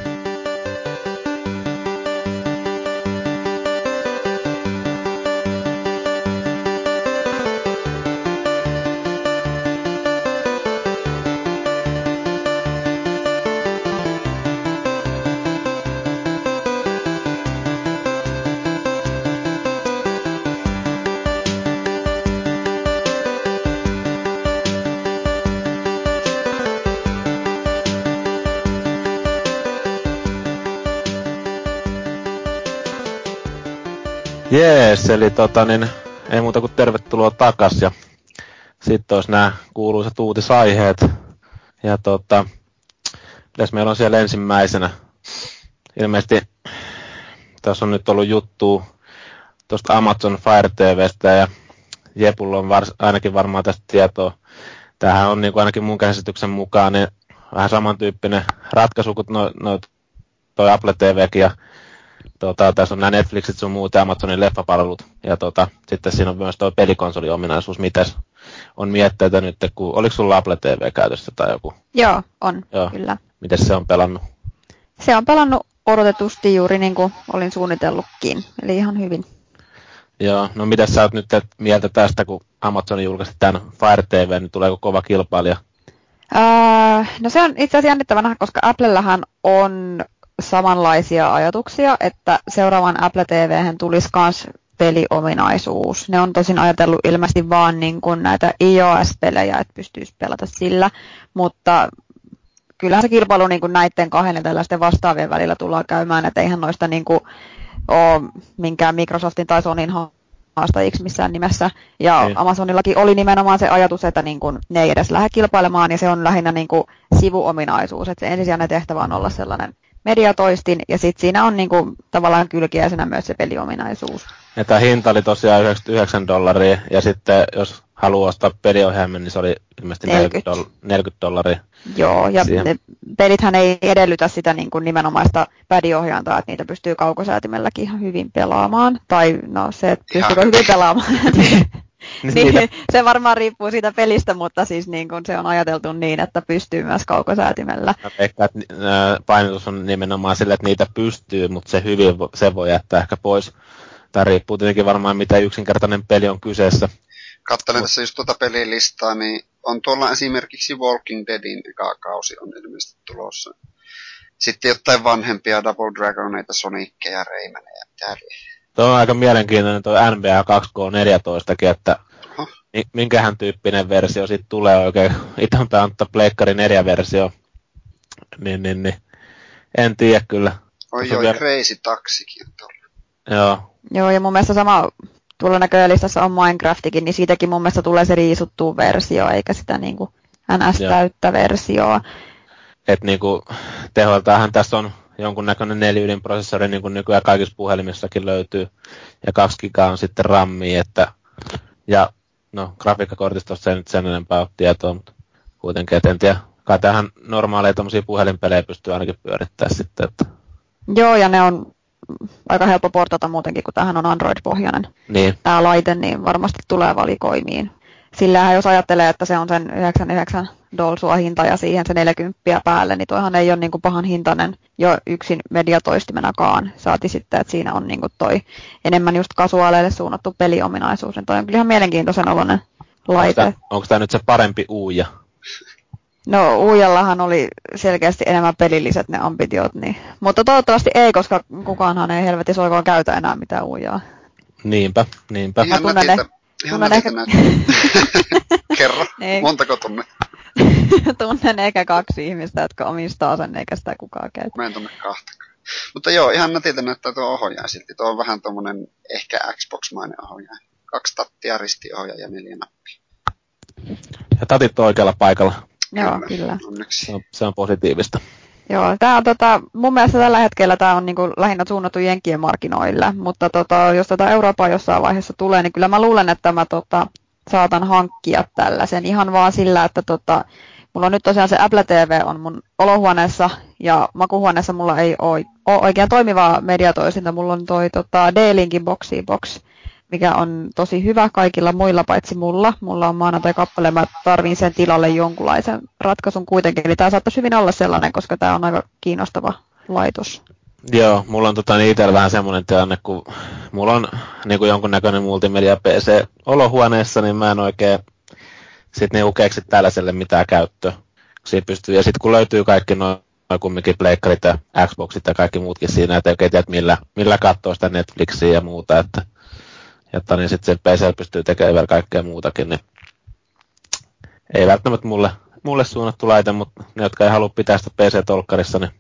Jees, eli tota niin, ei muuta kuin tervetuloa takas ja sitten olisi nämä kuuluisat uutisaiheet. Ja tota, mitäs meillä on siellä ensimmäisenä? Ilmeisesti tässä on nyt ollut juttu tuosta Amazon Fire TVstä ja Jepulla on vars, ainakin varmaan tästä tietoa. Tämähän on niin kuin ainakin mun käsityksen mukaan niin vähän samantyyppinen ratkaisu kuin no, no, toi Apple TVkin ja Tota, tässä on nämä Netflixit sun muut Amazonin leffapalvelut. Ja tota, sitten siinä on myös tuo pelikonsoliominaisuus. Mitäs on mietteitä nyt, kun oliko sulla Apple TV käytössä tai joku? Joo, on, Joo. kyllä. Miten se on pelannut? Se on pelannut odotetusti juuri niin kuin olin suunnitellutkin, eli ihan hyvin. Joo, no mitä sä oot nyt mieltä tästä, kun Amazon julkaisi tämän Fire TV, niin tuleeko kova kilpailija? Öö, no se on itse asiassa jännittävänä, koska Applellähän on samanlaisia ajatuksia, että seuraavan Apple TV tulisi myös peliominaisuus. Ne on tosin ajatellut ilmeisesti vaan niin kuin näitä iOS-pelejä, että pystyisi pelata sillä, mutta kyllähän se kilpailu niin kuin näiden kahden tällaisten vastaavien välillä tullaan käymään, että eihän noista niin kuin ole minkään Microsoftin tai Sonyin haastajiksi missään nimessä. Ja niin. Amazonillakin oli nimenomaan se ajatus, että niin kuin, ne ei edes lähde kilpailemaan, ja se on lähinnä niin kuin, sivuominaisuus. Että se ensisijainen tehtävä on olla sellainen mediatoistin, ja sitten siinä on niin kuin, tavallaan kylkiäisenä myös se peliominaisuus. Ja tämä hinta oli tosiaan 99 dollaria, ja sitten jos haluaa ostaa peliohjaimen, niin se oli ilmeisesti 40, 40 dollaria. Joo, ja ne pelithän ei edellytä sitä niin kuin nimenomaista pädiohjaintaa, että niitä pystyy kaukosäätimelläkin ihan hyvin pelaamaan. Tai no se, että pystyykö hyvin pelaamaan. (laughs) niin, se varmaan riippuu siitä pelistä, mutta siis niin kuin se on ajateltu niin, että pystyy myös kaukosäätimellä. Ehkä että painotus on nimenomaan sille, että niitä pystyy, mutta se hyvin se voi jättää ehkä pois. Tämä riippuu tietenkin varmaan, mitä yksinkertainen peli on kyseessä. Katselen tässä just tuota pelilistaa, niin on tuolla esimerkiksi Walking Deadin eka kausi on ilmeisesti tulossa. Sitten jotain vanhempia Double Dragoneita, Sonickeja, Raymaneja, mitä Tuo on aika mielenkiintoinen tuo NBA 2K14, että minkähän tyyppinen versio sitten tulee oikein. Itse on Pleikkari 4 versio. Niin, niin, niin. En tiedä kyllä. Oi joo, vielä... Crazy Taxikin on tuolla. Joo. Joo, ja mun mielestä sama tuolla näköjään listassa on Minecraftikin, niin siitäkin mun mielestä tulee se riisuttu versio, eikä sitä niinku NS-täyttä versioa. Et niinku, tehoiltahan tässä on jonkunnäköinen neliydinprosessori, niin kuin nykyään kaikissa puhelimissakin löytyy, ja 2 gigaa on sitten rammi, että, ja no, grafiikkakortistosta ei nyt sen enempää ole tietoa, mutta kuitenkin, et en tiedä, kai tähän normaaleja puhelinpelejä pystyy ainakin pyörittämään sitten, että... Joo, ja ne on aika helppo portata muutenkin, kun tähän on Android-pohjainen niin. tämä laite, niin varmasti tulee valikoimiin. Sillä jos ajattelee, että se on sen 99 dolsua hinta ja siihen se 40 päälle, niin toihan ei ole niin kuin pahan hintainen jo yksin mediatoistimenakaan. Saati sitten, että siinä on niin kuin toi enemmän just kasuaaleille suunnattu peliominaisuus. Niin toi on kyllä ihan mielenkiintoisen oloinen laite. Onko tämä nyt se parempi uija? No Uujallahan oli selkeästi enemmän pelilliset ne ambitiot, niin. mutta toivottavasti ei, koska kukaanhan ei helvetin soikoon käytä enää mitään Uujaa. Niinpä, niinpä. Ihan tunnen, näitä, ihan tunnen ehkä... (laughs) Kerro, niin. montako tunne? (laughs) tunnen eikä kaksi ihmistä, jotka omistaa sen, eikä sitä kukaan käytä. Mä en tunne kahtakaan. Mutta joo, ihan nätiltä näyttää tuo ohjaaja silti. Tuo on vähän tuommoinen ehkä Xbox-mainen ohjaaja. Kaksi tattia, ristiohjaaja ja neljä nappia. Ja tatit on oikealla paikalla. Joo, kyllä. Se on, se on positiivista. Joo, tämä on tota, mun mielestä tällä hetkellä tämä on niinku lähinnä suunnattu Jenkkien markkinoille, mutta tota, jos tätä Eurooppaa jossain vaiheessa tulee, niin kyllä mä luulen, että mä tota, saatan hankkia tällaisen ihan vaan sillä, että tota, mulla on nyt tosiaan se Apple TV on mun olohuoneessa ja makuhuoneessa mulla ei ole, oikein toimivaa mediatoisinta, mulla on toi tota, D-Linkin Boxy Box, mikä on tosi hyvä kaikilla muilla paitsi mulla. Mulla on maanantai kappale, mä tarvin sen tilalle jonkunlaisen ratkaisun kuitenkin. Eli tämä saattaisi hyvin olla sellainen, koska tämä on aika kiinnostava laitos. Joo, mulla on tota, niin itsellä vähän semmoinen tilanne, kun mulla on niin kuin jonkunnäköinen multimedia PC olohuoneessa, niin mä en oikein sit niinku keksi tällaiselle mitään käyttöä. Siitä pystyy, ja sitten kun löytyy kaikki noin noin kumminkin pleikkarit ja Xboxit ja kaikki muutkin siinä, että oikein tiedät millä, millä katsoo sitä Netflixiä ja muuta, että jotta niin sitten PC pystyy tekemään vielä kaikkea muutakin, niin ei välttämättä mulle, mulle suunnattu laite, mutta ne, jotka ei halua pitää sitä PC-tolkkarissa, niin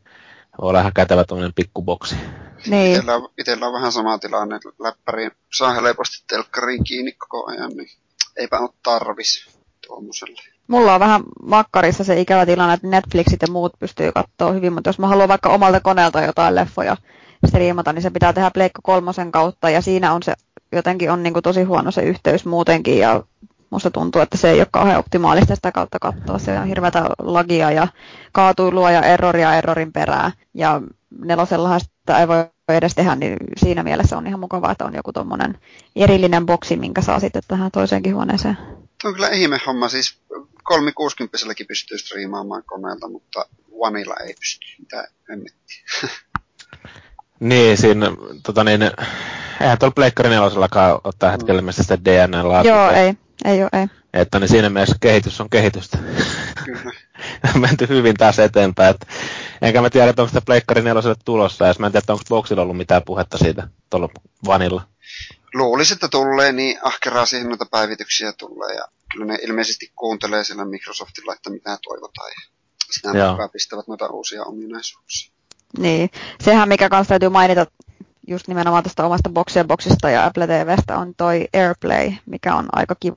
on ihan kätevä tuommoinen pikkuboksi. Niin. Itellä, on, itellä on vähän sama tilanne, että läppäriin saa helposti telkkariin kiinni koko ajan, niin eipä ole tarvis tuommoiselle. Mulla on vähän makkarissa se ikävä tilanne, että Netflixit ja muut pystyy katsoa hyvin, mutta jos mä haluan vaikka omalta koneelta jotain leffoja striimata, niin se pitää tehdä Pleikka kolmosen kautta ja siinä on se jotenkin on niin kuin tosi huono se yhteys muutenkin ja musta tuntuu, että se ei ole kauhean optimaalista sitä kautta katsoa. Se on hirveätä lagia ja kaatuilua ja erroria errorin perää. Ja nelosellahan sitä ei voi edes tehdä, niin siinä mielessä on ihan mukavaa, että on joku tuommoinen erillinen boksi, minkä saa sitten tähän toiseenkin huoneeseen. Tuo on kyllä ihme homma. Siis 360 pystyy striimaamaan koneelta, mutta Oneilla ei pysty. Mitä hemmettiä. (laughs) niin, siinä tota niin, eihän tuolla Pleikkari nelosellakaan tällä hetkellä mm. sitä DNN laatua. Joo, ei. Ei ole, ei. Että niin siinä mielessä kehitys on kehitystä. Kyllä. (laughs) Menty hyvin taas eteenpäin. Että, enkä mä tiedä, onko sitä Pleikkari neloselle tulossa, ja mä en tiedä, onko Boxilla ollut mitään puhetta siitä tuolla vanilla. luulisi, että tulee niin ahkeraa siihen noita päivityksiä tulee. Ja kyllä ne ilmeisesti kuuntelee siellä Microsoftilla, että mitä toivotaan. Ja sitä mukaan pistävät noita uusia ominaisuuksia. Niin, sehän mikä kanssa täytyy mainita just nimenomaan tästä omasta boxia boxista ja Apple TVstä on toi AirPlay, mikä on aika kiva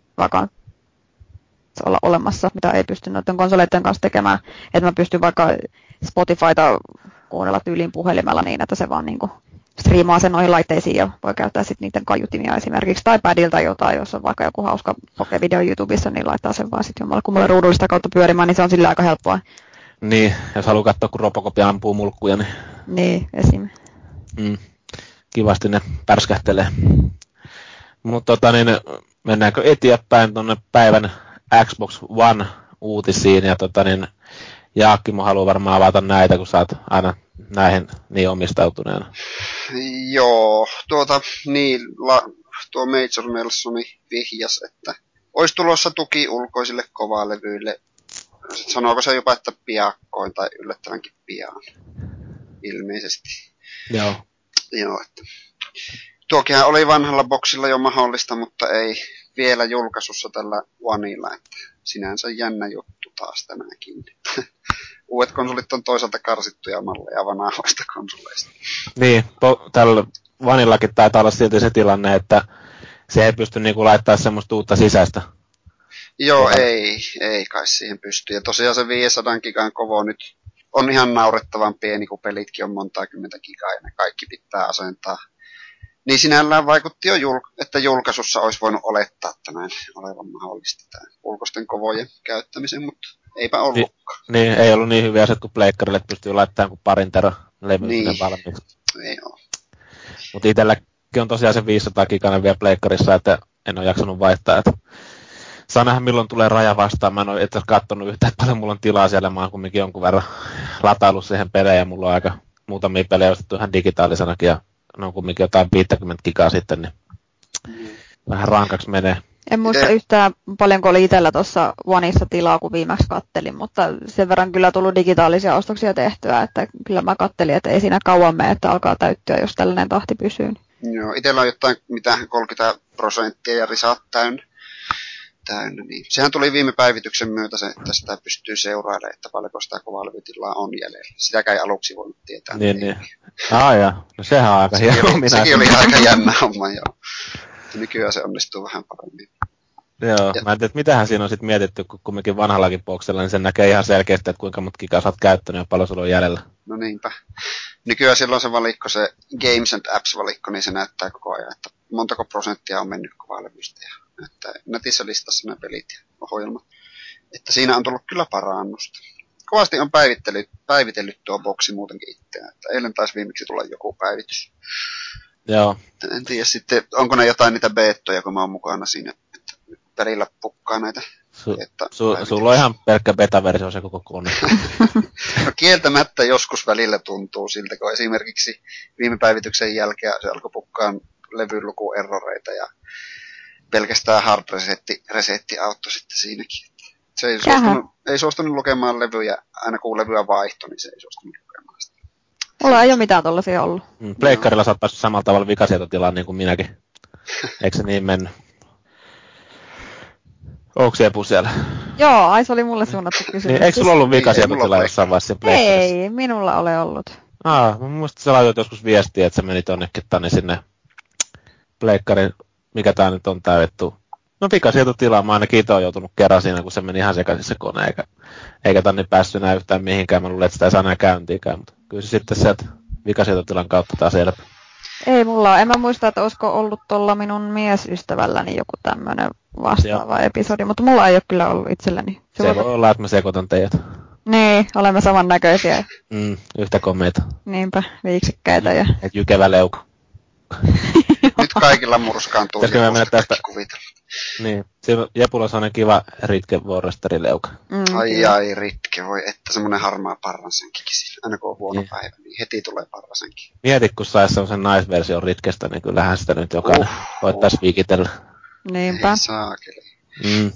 olla olemassa, mitä ei pysty noiden konsoleiden kanssa tekemään. Että mä pystyn vaikka Spotifyta kuunnella tyyliin puhelimella niin, että se vaan niinku striimaa sen noihin laitteisiin ja voi käyttää sitten niiden kaiutimia esimerkiksi tai padilta jotain, jos on vaikka joku hauska video YouTubessa, niin laittaa sen vaan sitten jommalle kummalle ruudullista kautta pyörimään, niin se on sillä aika helppoa. Niin, jos haluaa katsoa, kun Robocop ampuu mulkkuja, niin... Niin, esim. Mm, kivasti ne pärskähtelee. Mutta tota, niin, mennäänkö eteenpäin tuonne päivän Xbox One uutisiin ja tota, niin, Jaakkimo haluaa varmaan avata näitä, kun sä oot aina näihin niin omistautuneena. Joo, tuota, niin, la, tuo Major Nelsoni vihjas, että olisi tulossa tuki ulkoisille kovalevyille. Sanooko se jopa, että piakkoin tai yllättävänkin pian? Ilmeisesti. Joo. Joo, että Tuokinhan oli vanhalla boksilla jo mahdollista, mutta ei vielä julkaisussa tällä Oneilla, että sinänsä jännä juttu taas tämäkin. (laughs) Uudet konsolit on toisaalta karsittuja malleja vanhoista konsoleista. Niin, to, tällä Vanillakin taitaa olla silti se tilanne, että se ei pysty niinku laittaa semmoista uutta sisäistä. Joo, ja... ei, ei kai siihen pysty. Ja tosiaan se 500 gigan kovo nyt on ihan naurettavan pieni, kun pelitkin on monta kymmentä gigaa ja ne kaikki pitää asentaa niin sinällään vaikutti jo, jul- että julkaisussa olisi voinut olettaa tämän olevan mahdollista tämän ulkoisten kovojen käyttämisen, mutta eipä ollutkaan. Ni, niin, ei ollut niin hyviä asiat kuin pleikkarille, että pystyy laittamaan kuin parin tero levy niin. valmiiksi. Ei ole. Mutta itselläkin on tosiaan se 500 giganen vielä pleikkarissa, että en ole jaksanut vaihtaa. Että saa nähdä milloin tulee raja vastaan. Mä en ole itse katsonut yhtään paljon mulla on tilaa siellä. Mä oon kumminkin jonkun verran lataillut siihen pelejä. Mulla on aika muutamia pelejä ostettu ihan digitaalisenakin ja no kumminkin jotain 50 gigaa sitten, niin mm. vähän rankaksi menee. En muista yhtään paljonko oli itsellä tuossa Oneissa tilaa, kun viimeksi kattelin, mutta sen verran kyllä tullut digitaalisia ostoksia tehtyä, että kyllä mä kattelin, että ei siinä kauan mene, että alkaa täyttyä, jos tällainen tahti pysyy. Joo, itsellä on jotain mitä 30 prosenttia ja risat täynnä täynnä. Niin. Sehän tuli viime päivityksen myötä se, että sitä pystyy seuraamaan, että paljonko sitä kovalvytilaa on jäljellä. Sitäkään ei aluksi voinut tietää. Niin, niin. Ah, ja. No sehän on aika hieno. Oli, sekin oli aika jännä homma, joo. Nykyään se onnistuu vähän paremmin. Joo, ja. mä en tiedä, että mitähän siinä on sitten mietitty, kun kumminkin vanhallakin boksella, niin sen näkee ihan selkeästi, että kuinka monta gigaa sä oot käyttänyt ja paljon sulla on jäljellä. No niinpä. Nykyään silloin se valikko, se Games and Apps-valikko, niin se näyttää koko ajan, että montako prosenttia on mennyt kovalevystä ja että netissä listassa nämä pelit ja ohjelmat. Että siinä on tullut kyllä parannusta. Kovasti on päivitellyt, päivitellyt tuo boksi muutenkin itseään. Että eilen taisi viimeksi tulla joku päivitys. Joo. En tiedä sitten, onko ne jotain niitä beettoja, kun mä oon mukana siinä, että pelillä pukkaa näitä Su, su, sulla on ihan pelkkä beta-versio se koko kone. (laughs) no kieltämättä joskus välillä tuntuu siltä, kun esimerkiksi viime päivityksen jälkeen se alkoi pukkaan levylukuerroreita ja pelkästään hard resetti, resetti auttoi sitten siinäkin. Se ei suostunut, ei suostunut lukemaan levyjä, aina kun levyä vaihtoi, niin se ei suostunut lukemaan sitä. Mulla ei ole mitään tollasia ollut. Mm, Pleikkarilla sä oot päässyt samalla tavalla vikasietotilaan niin kuin minäkin. (laughs) Eikö se niin mennyt? Onko Epu siellä? Joo, ai se oli mulle suunnattu (laughs) kysymys. Niin, eikö sulla ollut vikasietotila jossain vaiheessa Ei, minulla ole ollut. Ah, mä muistin, sä laitoit joskus viestiä, että se meni tonnekin tänne sinne pleikkarin mikä tää nyt on tää vittu. No tilaa, mä ainakin itse on joutunut kerran siinä, kun se meni ihan sekaisin se kone, eikä, eikä tänne päässyt enää yhtään mihinkään. Mä luulen, että sitä ei saa enää käyntiinkään, mutta kyllä se sitten sieltä vikasietotilan kautta taas selvä. Ei mulla ole. En mä muista, että olisiko ollut tuolla minun miesystävälläni joku tämmöinen vastaava Joo. episodi, mutta mulla ei ole kyllä ollut itselläni. Se, se voi olla, että mä sekoitan teidät. Niin, olemme samannäköisiä. Mm, yhtä komeita. Niinpä, viiksekkäitä ja... Et jykevä leuka. (laughs) (laughs) Nyt kaikilla murskaan Pitäisikö me mennä tästä? Niin, siinä Jepulla on sellainen kiva Ritke leuka. Mm, ai ai Ritke, voi että semmoinen harmaa parrasenkin. Aina kun on huono niin. päivä, niin heti tulee parrasenkin. Mieti, kun saisi semmoisen naisversion Ritkestä, niin kyllähän sitä nyt jokainen uh, voittaisi uh. viikitellä. Niinpä. Ei saakeli. Mm.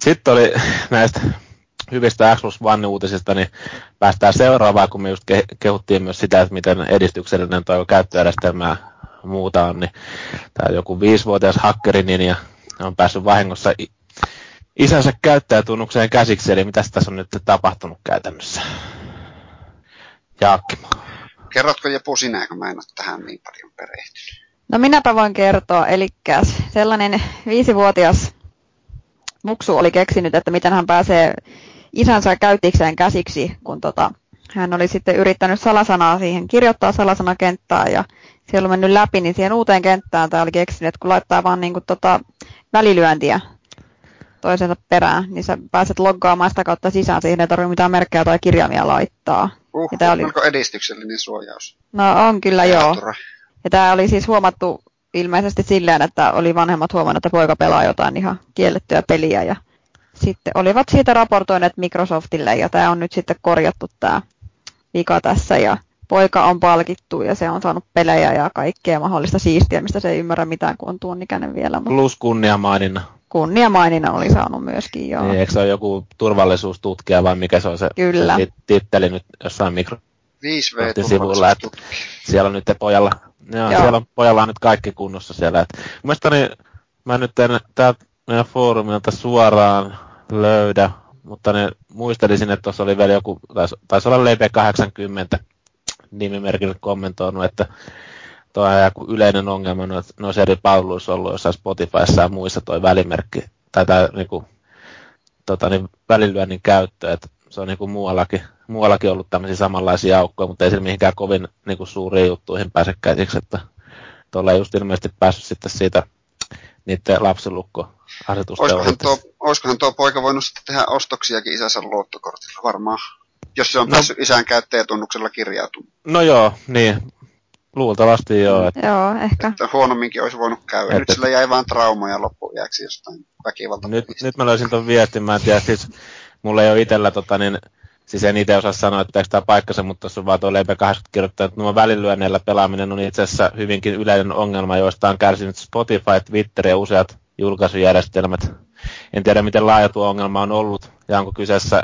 Sitten oli näistä hyvistä Xbox One-uutisista, niin päästään seuraavaan, kun me just kehuttiin myös sitä, että miten edistyksellinen tuo käyttöjärjestelmä muuta on, niin tämä joku viisivuotias hakkeri niin ja on päässyt vahingossa isänsä käyttäjätunnukseen käsiksi, eli mitä tässä on nyt tapahtunut käytännössä? Jaakkimo. Kerrotko Jepu sinä, kun mä en ole tähän niin paljon perehtynyt? No minäpä voin kertoa, eli sellainen viisivuotias muksu oli keksinyt, että miten hän pääsee isänsä käytikseen käsiksi, kun tota, hän oli sitten yrittänyt salasanaa siihen kirjoittaa salasanakenttään ja siellä on mennyt läpi, niin siihen uuteen kenttään tämä oli keksinyt, että kun laittaa vaan niin kuin tota välilyöntiä toisensa perään, niin sä pääset loggaamaan sitä kautta sisään, siihen ei tarvitse mitään merkkejä tai kirjaimia laittaa. Uh, ja tämä oli... Onko edistyksellinen suojaus? No on kyllä joo. Ja tämä oli siis huomattu ilmeisesti silleen, että oli vanhemmat huomannut, että poika pelaa jotain ihan kiellettyä peliä ja sitten olivat siitä raportoineet Microsoftille ja tämä on nyt sitten korjattu tämä vika tässä ja poika on palkittu ja se on saanut pelejä ja kaikkea mahdollista siistiä, mistä se ei ymmärrä mitään, kun on tuon ikäinen vielä. Mutta... Plus kunniamaininna. Kunniamaininna oli saanut myöskin, joo. Niin, eikö se ole joku turvallisuustutkija vai mikä se on se, Kyllä. se titteli nyt jossain mikro... 5V sivulla, että siellä on nyt te pojalla, joo, joo. siellä on, pojalla on nyt kaikki kunnossa siellä. Et, mielestäni mä nyt en täältä foorumilta suoraan löydä, mutta ne muistelisin, että tuossa oli vielä joku, taisi, taisi olla LB80, nimimerkille kommentoinut, että tuo on joku yleinen ongelma noissa eri palveluissa ollut jossain Spotifyssa ja muissa tuo välimerkki, tai tämä niinku, tota, niin välilyönnin käyttö, että se on niinku muuallakin, muuallakin ollut tämmöisiä samanlaisia aukkoja, mutta ei sillä mihinkään kovin niinku suuriin juttuihin pääse käsiksi, että tuolla ei just ilmeisesti päässyt sitten siitä niiden lapsilukko asetusta. olisikohan, tuo, olisikohan tuo poika voinut sitten tehdä ostoksiakin isänsä luottokortilla, varmaan jos se on no, päässyt isän käyttäjätunnuksella kirjautumaan. No joo, niin. Luultavasti joo. Että, joo, ehkä. Että huonomminkin olisi voinut käydä. Että, nyt sillä jäi vain traumoja loppujaksi jostain väkivalta. Nyt, nyt mä löysin tuon viestin, mä en tiedä, siis mulla ei ole itsellä tota, niin, siis en itse osaa sanoa, että tämä paikkansa, mutta tuossa on vaan tuo Leipä 80 kirjoittaa, että nuo välilyönneillä pelaaminen on itse asiassa hyvinkin yleinen ongelma, joista on kärsinyt Spotify, Twitter ja useat julkaisujärjestelmät. En tiedä, miten laaja tuo ongelma on ollut, ja onko kyseessä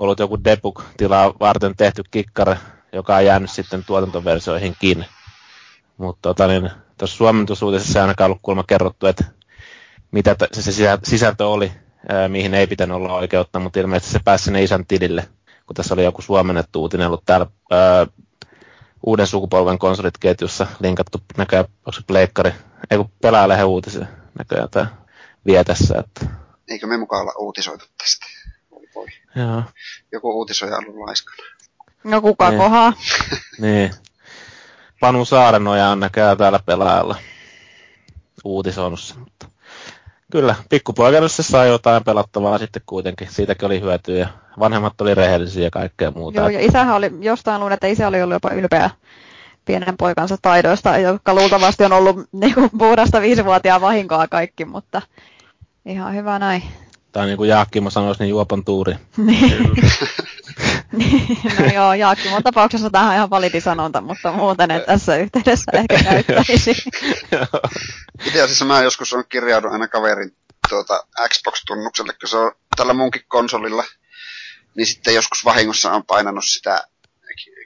ollut joku debug-tilaa varten tehty kikkare, joka on jäänyt sitten tuotantoversioihinkin. Mutta tota, niin, tuossa suomentusuutisessa ei ainakaan ollut kuulemma kerrottu, että mitä t- se sisältö oli, ää, mihin ei pitänyt olla oikeutta, mutta ilmeisesti se pääsi sinne isän tilille, kun tässä oli joku suomennettu uutinen ollut täällä ää, uuden sukupolven konsolit ketjussa linkattu näköjään, onko se pleikkari, ei kun pelaajalehen uutisia näköjään tämä vie tässä. Että... Eikö me mukaan olla uutisoitu tästä? Voi. Joo. Joku uutisoija on ollut laiskana. No kuka niin. kohaa? (laughs) niin. Panu Saarenoja on näköjään täällä pelaajalla uutisoinut sen, mutta kyllä, pikkupoika se sai jotain pelattavaa sitten kuitenkin. Siitäkin oli hyötyä ja vanhemmat oli rehellisiä ja kaikkea muuta. Joo, ja isähän oli, jostain luin, että isä oli ollut jopa ylpeä pienen poikansa taidoista, jotka luultavasti on ollut (laughs) niin kuin, puhdasta viisivuotiaan vahinkoa kaikki, mutta ihan hyvä näin. Tai niin kuin Jaakkimo sanoisi, niin juopon tuuri. (laughs) Niin. no joo, Jaakkimon tapauksessa tähän on ihan validi sanonta, mutta muuten en tässä yhteydessä ehkä käyttäisi. (laughs) Itse asiassa mä joskus on kirjaudun aina kaverin tuota, Xbox-tunnukselle, kun se on tällä munkin konsolilla. Niin sitten joskus vahingossa on painanut sitä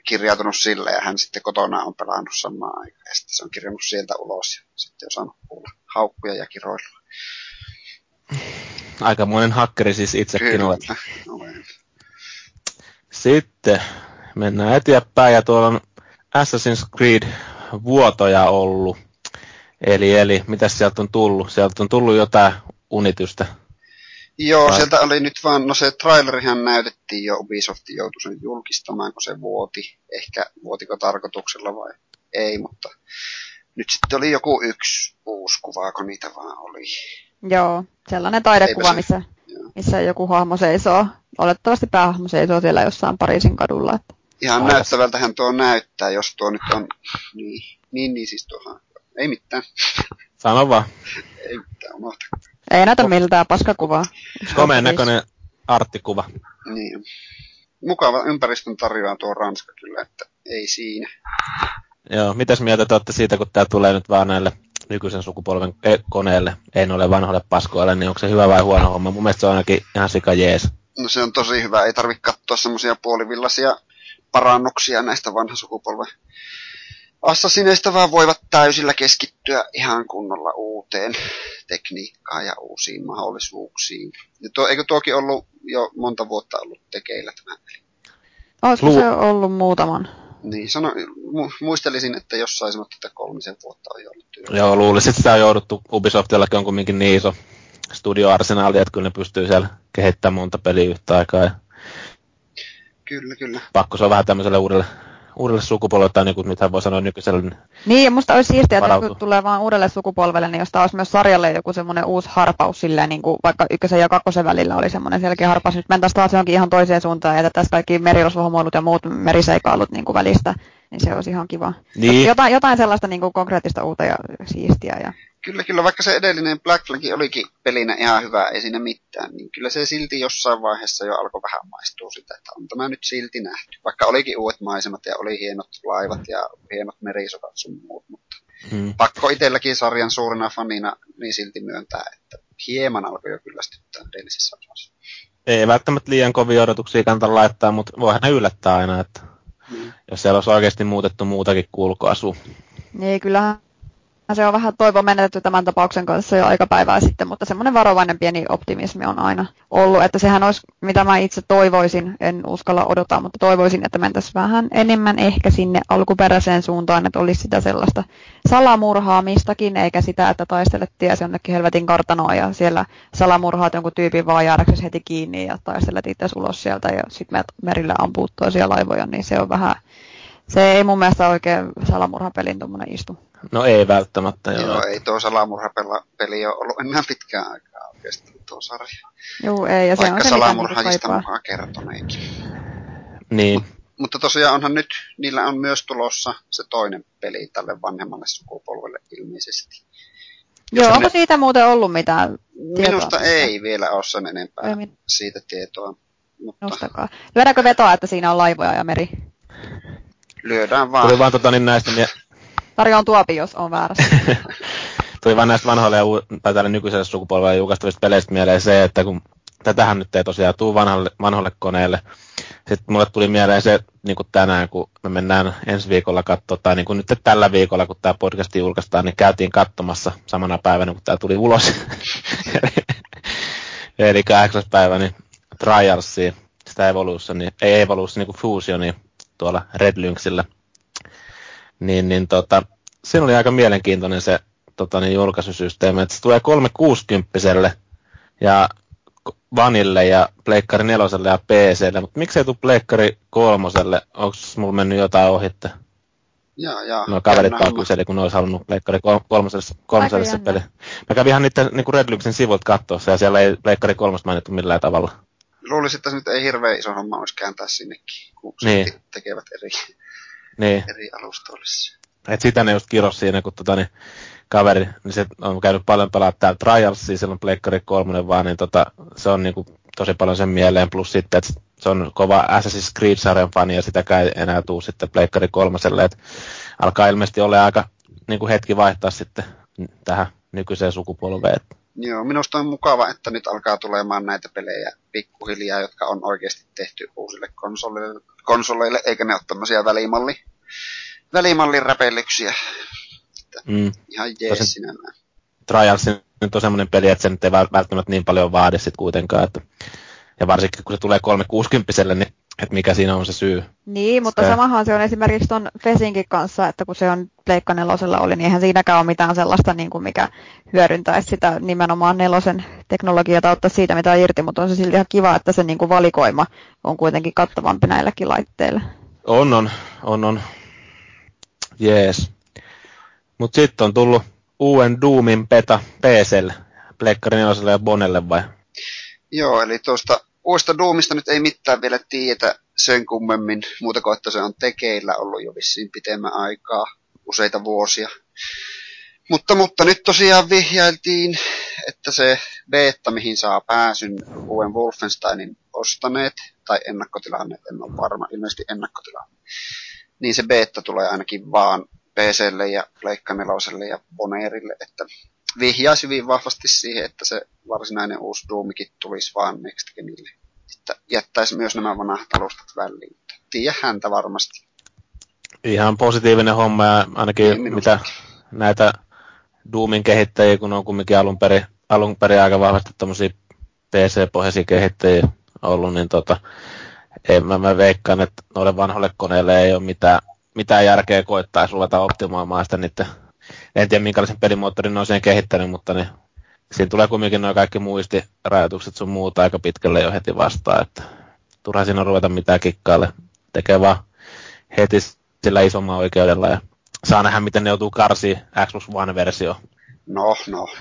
kirjautunut sille ja hän sitten kotona on pelannut samaan aikaan. Ja sitten se on kirjannut sieltä ulos ja sitten on saanut kuulla haukkuja ja kiroilua. Aikamoinen hakkeri siis itsekin olet. olen. Sitten mennään eteenpäin ja tuolla on Assassin's Creed vuotoja ollut. Eli, eli mitä sieltä on tullut? Sieltä on tullut jotain unitystä Joo, Vai? sieltä oli nyt vaan, no se trailerihan näytettiin jo, Ubisoft joutui sen julkistamaan, kun se vuoti. Ehkä vuotiko tarkoituksella vai ei, mutta nyt sitten oli joku yksi uusi kuva, kun niitä vaan oli. Joo, sellainen taidekuva, se, missä, missä joku hahmo seisoo. Olettavasti päähahmo seisoo siellä jossain Pariisin kadulla. Että Ihan Aikas. näyttävältähän tuo näyttää, jos tuo nyt on... Niin, niin, niin siis tuohon. Ei mitään. Sano vaan. Ei mitään, unohta. Ei näytä miltään paskakuvaa. Komeen näköinen arttikuva. Niin. Mukava ympäristön tarjoaa tuo Ranska kyllä, että ei siinä. Joo, mitäs mieltä te olette siitä, kun tämä tulee nyt vaan näille nykyisen sukupolven koneelle, ei ole vanhoille paskoille, niin onko se hyvä vai huono homma? Mun mielestä se on ainakin ihan sika jees. No se on tosi hyvä, ei tarvitse katsoa semmoisia puolivillaisia parannuksia näistä vanhan sukupolven Assassineista vaan voivat täysillä keskittyä ihan kunnolla uuteen tekniikkaan ja uusiin mahdollisuuksiin. Ja tuo, eikö tuokin ollut jo monta vuotta ollut tekeillä tämä peli? Olisiko Lu- se ollut muutaman? Niin, sano, mu, muistelisin, että jossain sanottu, että kolmisen vuotta on jo ollut työ. Joo, luulisin, että sitä on jouduttu, Ubisoftillakin on kumminkin niin iso studioarsenaali, että kyllä ne pystyy siellä kehittämään monta peliä yhtä aikaa. Ja Kyllä, kyllä. pakko se on vähän tämmöiselle uudelle, uudelle sukupolvelle, tai niin kuin nythän voi sanoa nykyiselle, niin ja musta olisi siistiä, että kun tulee vaan uudelle sukupolvelle, niin jos olisi myös sarjalle joku semmoinen uusi harpaus silleen, niin kuin vaikka ykkösen ja kakkosen välillä oli semmoinen selkeä harpaus, nyt mentäisiin taas johonkin ihan toiseen suuntaan ja jätettäisiin kaikki merirosvohomoilut ja muut meriseikailut niin kuin välistä, niin se olisi ihan kiva. Niin. Jotain, jotain sellaista niin kuin konkreettista uutta ja siistiä. Ja... Kyllä, kyllä, vaikka se edellinen Black Flag olikin pelinä ihan hyvä, ei siinä mitään, niin kyllä se silti jossain vaiheessa jo alkoi vähän maistua sitä, että on tämä nyt silti nähty. Vaikka olikin uudet maisemat ja oli hienot laivat ja hienot merisodat sun muut, mutta mm, pakko itselläkin sarjan suurena fanina niin silti myöntää, että hieman alkoi jo kyllästyttää edellisessä osassa. ei välttämättä liian kovia odotuksia kannata laittaa, mutta voihan ne yllättää aina, että Mm. jos siellä olisi oikeasti muutettu muutakin kulkuasua. Niin, kyllähän se on vähän toivo menetetty tämän tapauksen kanssa jo aika päivää sitten, mutta semmoinen varovainen pieni optimismi on aina ollut, että sehän olisi, mitä mä itse toivoisin, en uskalla odottaa, mutta toivoisin, että mentäisiin vähän enemmän ehkä sinne alkuperäiseen suuntaan, että olisi sitä sellaista salamurhaamistakin, eikä sitä, että taistelet ties jonnekin helvetin kartanoa ja siellä salamurhaat jonkun tyypin vaan jäädäksesi heti kiinni ja taistelet itse ulos sieltä ja sitten merillä ampuu toisia laivoja, niin se on vähän, se ei mun mielestä oikein salamurhapelin tuommoinen istu. No ei välttämättä, joo. Joo, ei tuo salamurhapeli ole ollut enää pitkään aikaa oikeastaan tuo sarja. Joo, ei, ja se Vaikka on se, niinku salamurhaajista mukaan kertoneekin. Niin, Mutta tosiaan onhan nyt, niillä on myös tulossa se toinen peli tälle vanhemmalle sukupolvelle ilmeisesti. Joo, onko ne- siitä muuten ollut mitään tietoa? Minusta ei vielä ole sen enempää Ei min- siitä tietoa, mutta. Lyödäänkö vetoa, että siinä on laivoja ja meri? lyödään tuli vaan. vaan tota, niin näistä, mie- Tarjoan tuopi, jos on väärässä. (laughs) tuli vaan näistä vanhoille tai tälle nykyiselle sukupolvelle julkaistavista peleistä mieleen se, että kun tätähän nyt ei tosiaan tuu vanhalle, vanhoille koneille. Sitten mulle tuli mieleen se niin kuin tänään, kun me mennään ensi viikolla katsoa, tai niin kuin nyt tällä viikolla, kun tämä podcast julkaistaan, niin käytiin katsomassa samana päivänä, kun tämä tuli ulos. (laughs) Eli kahdeksas päivä, niin Trialsia, sitä Evolution, ei Evolution, niin kuin Fusionia tuolla Red Lynxillä. Niin, niin tota, siinä oli aika mielenkiintoinen se tota, niin julkaisusysteemi, että se tulee 360 ja Vanille ja Pleikkari neloselle ja PClle, mutta miksei tule Pleikkari kolmoselle? Onko mulla mennyt jotain ohitte? Jaa, jaa. No kaverit vaan kyseli, kun ne olisi halunnut Pleikkari kol- kolmoselle, kolmoselle se peli. Mä kävin ihan niiden niin Red Lynxin sivulta katsoa ja siellä ei Pleikkari kolmosta mainittu millään tavalla. Luulisin, että se nyt ei hirveän iso homma olisi kääntää sinnekin, kun Niin. tekevät eri, Niin, eri alustoille. et sitä ne just kiros siinä, kun tota, niin, kaveri, niin se on käynyt paljon pelaa täällä Trialsia, silloin Pleikkari kolmonen vaan, niin tota, se on niinku tosi paljon sen mieleen, plus sitten, että se on kova Assassin's Creed-sarjan fani ja sitäkään ei enää tuu sitten Pleikkari kolmoselle, että alkaa ilmeisesti olla aika niinku hetki vaihtaa sitten tähän nykyiseen sukupolveen. Joo, minusta on mukava, että nyt alkaa tulemaan näitä pelejä pikkuhiljaa, jotka on oikeasti tehty uusille konsoleille, konsoleille eikä ne ole tämmöisiä välimalli, välimallin räpellyksiä. Mm. Ihan Tosin- jees sinällään. Trials nyt on semmoinen peli, että se nyt ei väl- välttämättä niin paljon vaadi sit kuitenkaan. Että, ja varsinkin kun se tulee 360 niin että mikä siinä on se syy. Niin, mutta Se- samahan se on esimerkiksi tuon Fesinkin kanssa, että kun se on Pleikka nelosella oli, niin eihän siinäkään ole mitään sellaista, niin kuin mikä hyödyntäisi sitä nimenomaan nelosen teknologiaa tai ottaa siitä mitä irti, mutta on se silti ihan kiva, että se niin kuin valikoima on kuitenkin kattavampi näilläkin laitteilla. On, on, on, on. Jees. Mutta sitten on tullut uuden Doomin beta PClle, Pleikkari 4 ja Bonelle vai? Joo, eli tuosta uudesta Doomista nyt ei mitään vielä tiedetä sen kummemmin, muuta kuin että se on tekeillä ollut jo vissiin pitemmän aikaa, useita vuosia. Mutta, mutta nyt tosiaan vihjailtiin, että se beta, mihin saa pääsyn uuden Wolfensteinin ostaneet, tai ennakkotilanne, en ole varma, ilmeisesti ennakkotilanne, niin se beta tulee ainakin vaan PClle ja neloselle ja Boneerille, että vihjaisi hyvin vahvasti siihen, että se varsinainen uusi Doomikin tulisi vaan Next Genille. Että jättäisi myös nämä vanhat alustat väliin. Tiedä häntä varmasti. Ihan positiivinen homma ja ainakin Niin mitä näitä Doomin kehittäjiä, kun on kumminkin alun perin, alun perin aika vahvasti tämmöisiä PC-pohjaisia kehittäjiä ollut, niin tota, en, mä, mä veikkaan, että noille vanhoille koneille ei ole mitään, mitään järkeä koittaa ruveta optimoimaan sitä niiden, en tiedä minkälaisen pelimoottorin ne on siihen kehittänyt, mutta niin, siinä tulee kumminkin nuo kaikki muistirajoitukset sun muuta aika pitkälle jo heti vastaan, että turha siinä on ruveta mitään kikkaalle, tekee vaan heti sillä isomman oikeudella ja saa nähdä, miten ne joutuu karsiin Xbox One-versio. No, no. (laughs)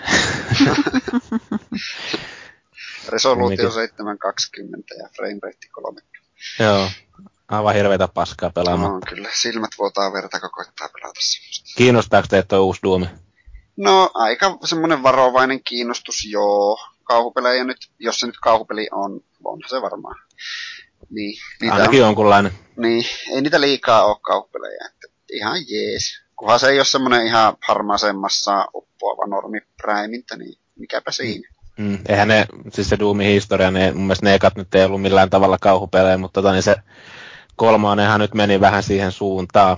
Resoluutio 720 ja frame rate 30. Joo, aivan hirveitä paskaa pelaamaan. No, kyllä, silmät vuotaa verta, kun koittaa pelata semmoista. Kiinnostaako teitä tuo uusi Doomi? No, aika semmoinen varovainen kiinnostus, joo. Kauhupelejä nyt, jos se nyt kauhupeli on, onhan se varmaan. Niin, niitä Ainakin on, jonkunlainen. niin, ei niitä liikaa ole kauhupelejä. Että ihan jees. Kunhan se ei ole semmoinen ihan harmaasemmassa uppoava normi präimintä, niin mikäpä siinä. Mm, eihän ne, siis se Doomin historia, ne, mun mielestä ne ekat nyt ei ollut millään tavalla kauhupelejä, mutta tota, niin se kolmonenhan nyt meni vähän siihen suuntaan.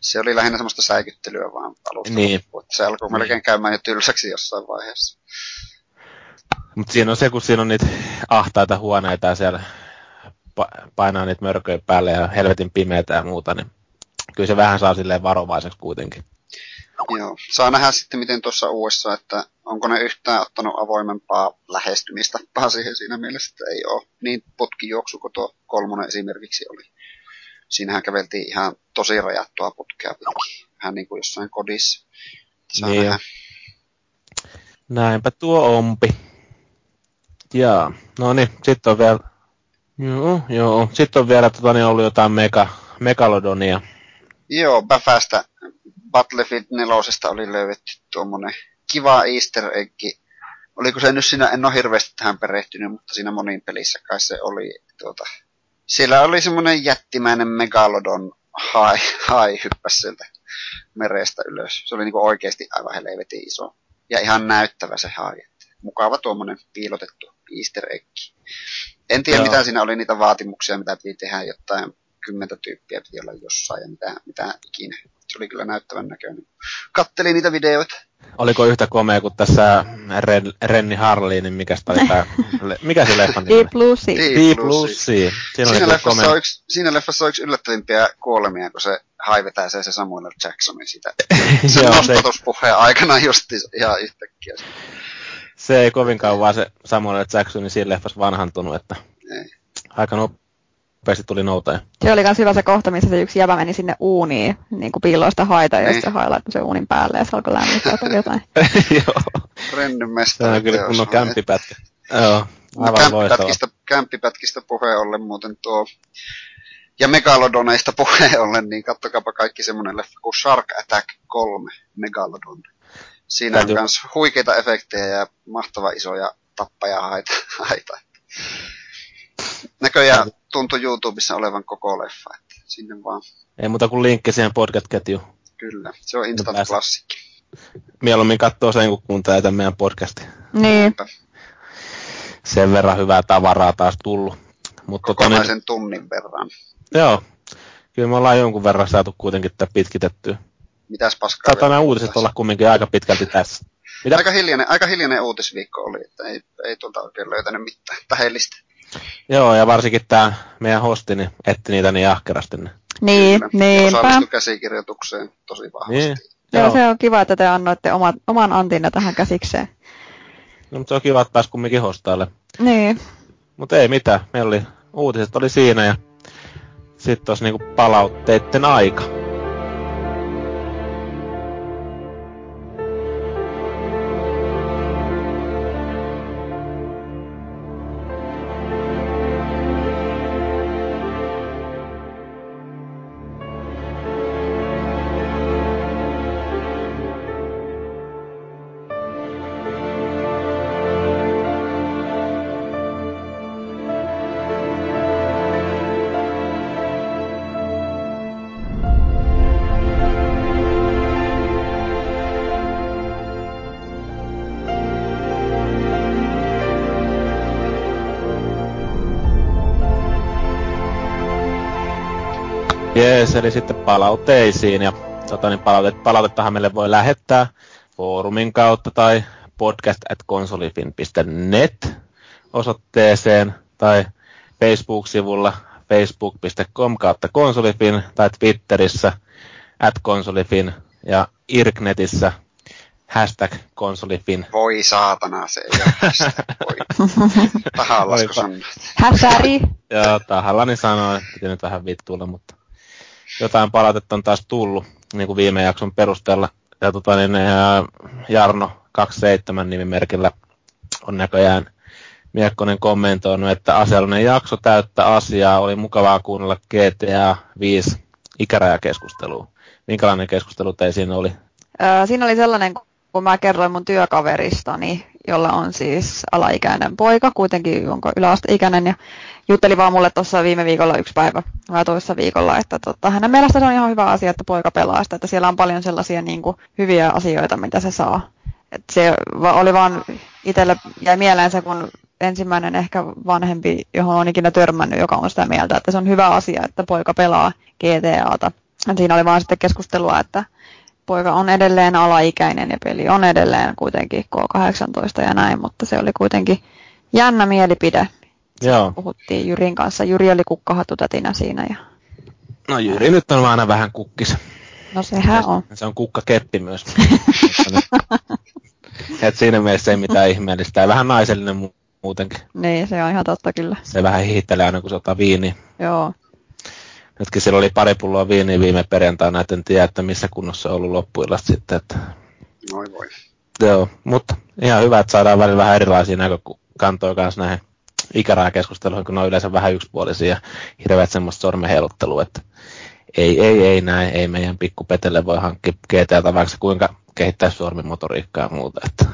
Se oli lähinnä semmoista säikyttelyä vaan alusta. Niin. loppuun, Se alkoi Niin. melkein käymään jo tylsäksi jossain vaiheessa. Mutta siinä on se, kun siinä on niitä ahtaita huoneita ja siellä pa- painaa niitä mörköjä päälle ja helvetin pimeätä ja muuta, niin kyllä se vähän saa silleen varovaiseksi kuitenkin. Joo. Saa nähdä sitten, miten tuossa uudessa, että onko ne yhtään ottanut avoimempaa lähestymistapaa siihen siinä mielessä, että ei ole niin putkijuoksu kuin tuo kolmonen esimerkiksi oli. Siinähän käveltiin ihan tosi rajattua putkea pitkin. Vähän niin kuin jossain kodissa. Saa Niin nähdä. Näinpä tuo ompi. Jaa, no niin, sitten on vielä, joo, joo, sitten on vielä tota, niin ollut jotain mega, megalodonia. Joo, Bäfästä Battlefield 4 oli löydetty tuommoinen kiva easter egg. Oliko se nyt siinä, en ole hirveästi tähän perehtynyt, mutta siinä monin pelissä kai se oli. Tuota, siellä oli semmoinen jättimäinen megalodon hai, hai hyppäs sieltä merestä ylös. Se oli niinku oikeasti aivan helvetin iso. Ja ihan näyttävä se hai. Mukava tuommoinen piilotettu easter egg. En tiedä, Joo. mitä siinä oli niitä vaatimuksia, mitä piti tehdä, jotain kymmentä tyyppiä piti olla jossain ja mitä, mitä ikinä. Se oli kyllä näyttävän näköinen. Kattelin niitä videoita. Oliko yhtä komea kuin tässä Ren, Renni Harley, niin mikä, oli tää, (laughs) le, mikä se leffan nimi? Deep Blue Sea. Deep Deep Blue Blue Sea. Sea. Siinä oli Siinä leffassa, komea. on yksi, siinä leffassa on yksi yllättävimpiä kuolemia, kun se haivetää se, se Samuel L. Jacksonin sitä. (laughs) Sen Joo, se, nostatuspuheen aikana just ihan yhtäkkiä. se ei kovin kauan se Samuel L. Jacksonin siinä leffassa vanhantunut, että Ei. aika nopeasti tuli noutaja. Se oli myös hyvä se kohta, missä se yksi jävä meni sinne uuniin, niin kuin piiloon sitä haita, ja Niin. sitten se hai laittoi sen uunin päälle, ja se alkoi lämmittää tai jotain. (laughs) Joo, Rennyn se mestari. on kyllä kunnon kämpipätkä. Joo, No, aivan loistava. kämppipätkistä, kämppipätkistä puheen ollen muuten tuo, ja megalodoneista puheen ollen, niin kattokaapa kaikki semmonen leffa kuin Shark Attack 3 Megalodon. Siinä Täytyy- on myös huikeita efektejä ja mahtava isoja tappaja haita. Näköjään tuntui YouTubessa olevan koko leffa, että sinne vaan. Ei muuta kuin linkki siihen podcast-ketjuun. Kyllä, se on instant pääs- klassikki. Mieluummin katsoo sen, kun kuuntelee tämän meidän podcastin. Niin, Sen verran hyvää tavaraa taas tullut. Mutta tota, niin, Kokonaisen tunnin verran. joo, kyllä me ollaan jonkun verran saatu kuitenkin tätä pitkitettyä. Mitäs paskaa? Saattaa nämä uutiset tässä? olla kumminkin aika pitkälti tässä. Mitä? Aika hiljainen, aika hiljainen uutisviikko oli, että ei, ei tuolta oikein löytänyt mitään tähdellistä. Joo, ja varsinkin tämä meidän hosti niin etti niitä niin ahkerasti. Niin. niin, niinpä. Osallistui käsikirjoitukseen tosi vahvasti. Niin. Joo, Joo. se on kiva, että te annoitte oman, oman antinne tähän käsikseen. No, mutta se on kiva, että pääsi kumminkin hostaille. Niin, Mutta ei mitään, meillä oli, uutiset oli siinä ja sitten olisi niinku palautteiden aika. Jees, eli sitten palautteisiin. Ja tota, niin palautet, palautettahan meille voi lähettää foorumin kautta tai podcast at konsolifin.net osoitteeseen tai Facebook-sivulla facebook.com kautta konsolifin tai Twitterissä at konsolifin ja Irknetissä hashtag konsolifin. Voi saatana, se ei ole hashtag. Voi. Tahallasko sanoa? Häsäri. Joo, tahallani sanoin, että piti nyt vähän vittuilla, mutta jotain palautetta on taas tullut, niin kuin viime jakson perusteella. Ja tota, niin, ää, Jarno 27 nimimerkillä on näköjään Miekkonen kommentoinut, että asiallinen jakso täyttä asiaa, oli mukavaa kuunnella GTA 5 ikärajakeskustelua. Minkälainen keskustelu teillä siinä oli? Öö, siinä oli sellainen, kun mä kerroin mun työkaveristani, jolla on siis alaikäinen poika, kuitenkin onko yläasteikäinen, ja jutteli vaan mulle tuossa viime viikolla yksi päivä vai toisessa viikolla, että tota, hänen mielestä se on ihan hyvä asia, että poika pelaa sitä, että siellä on paljon sellaisia niin kuin, hyviä asioita, mitä se saa. Et se oli vaan itselle jäi mieleen se, kun ensimmäinen ehkä vanhempi, johon on ikinä törmännyt, joka on sitä mieltä, että se on hyvä asia, että poika pelaa GTAta. Et siinä oli vaan sitten keskustelua, että poika on edelleen alaikäinen ja peli on edelleen kuitenkin K18 ja näin, mutta se oli kuitenkin jännä mielipide. Joo. Puhuttiin Jyrin kanssa. Jyri oli kukkahatutätinä siinä. Ja... No Jyri nyt on aina vähän kukkis. No sehän on. Se on kukkakeppi myös. (laughs) Et siinä mielessä ei mitään ihmeellistä. Ja vähän naisellinen mu- muutenkin. Niin, se on ihan totta kyllä. Se vähän hihittelee aina, kun se ottaa viiniä. Joo. Nytkin sillä oli pari pulloa viiniä viime perjantaina, et en tiedä, että missä kunnossa on ollut loppuillasta sitten. Että... Noi voi. Joo, mutta ihan hyvä, että saadaan välillä vähän erilaisia näkökantoja kanssa näihin ikärajakeskusteluihin, kun ne on yleensä vähän yksipuolisia ja hirveät semmoista sormenheiluttelua, että ei, ei, ei näin, ei meidän pikkupetelle voi hankkia GTAta, vaikka kuinka kehittää sormimotoriikkaa ja muuta. Että.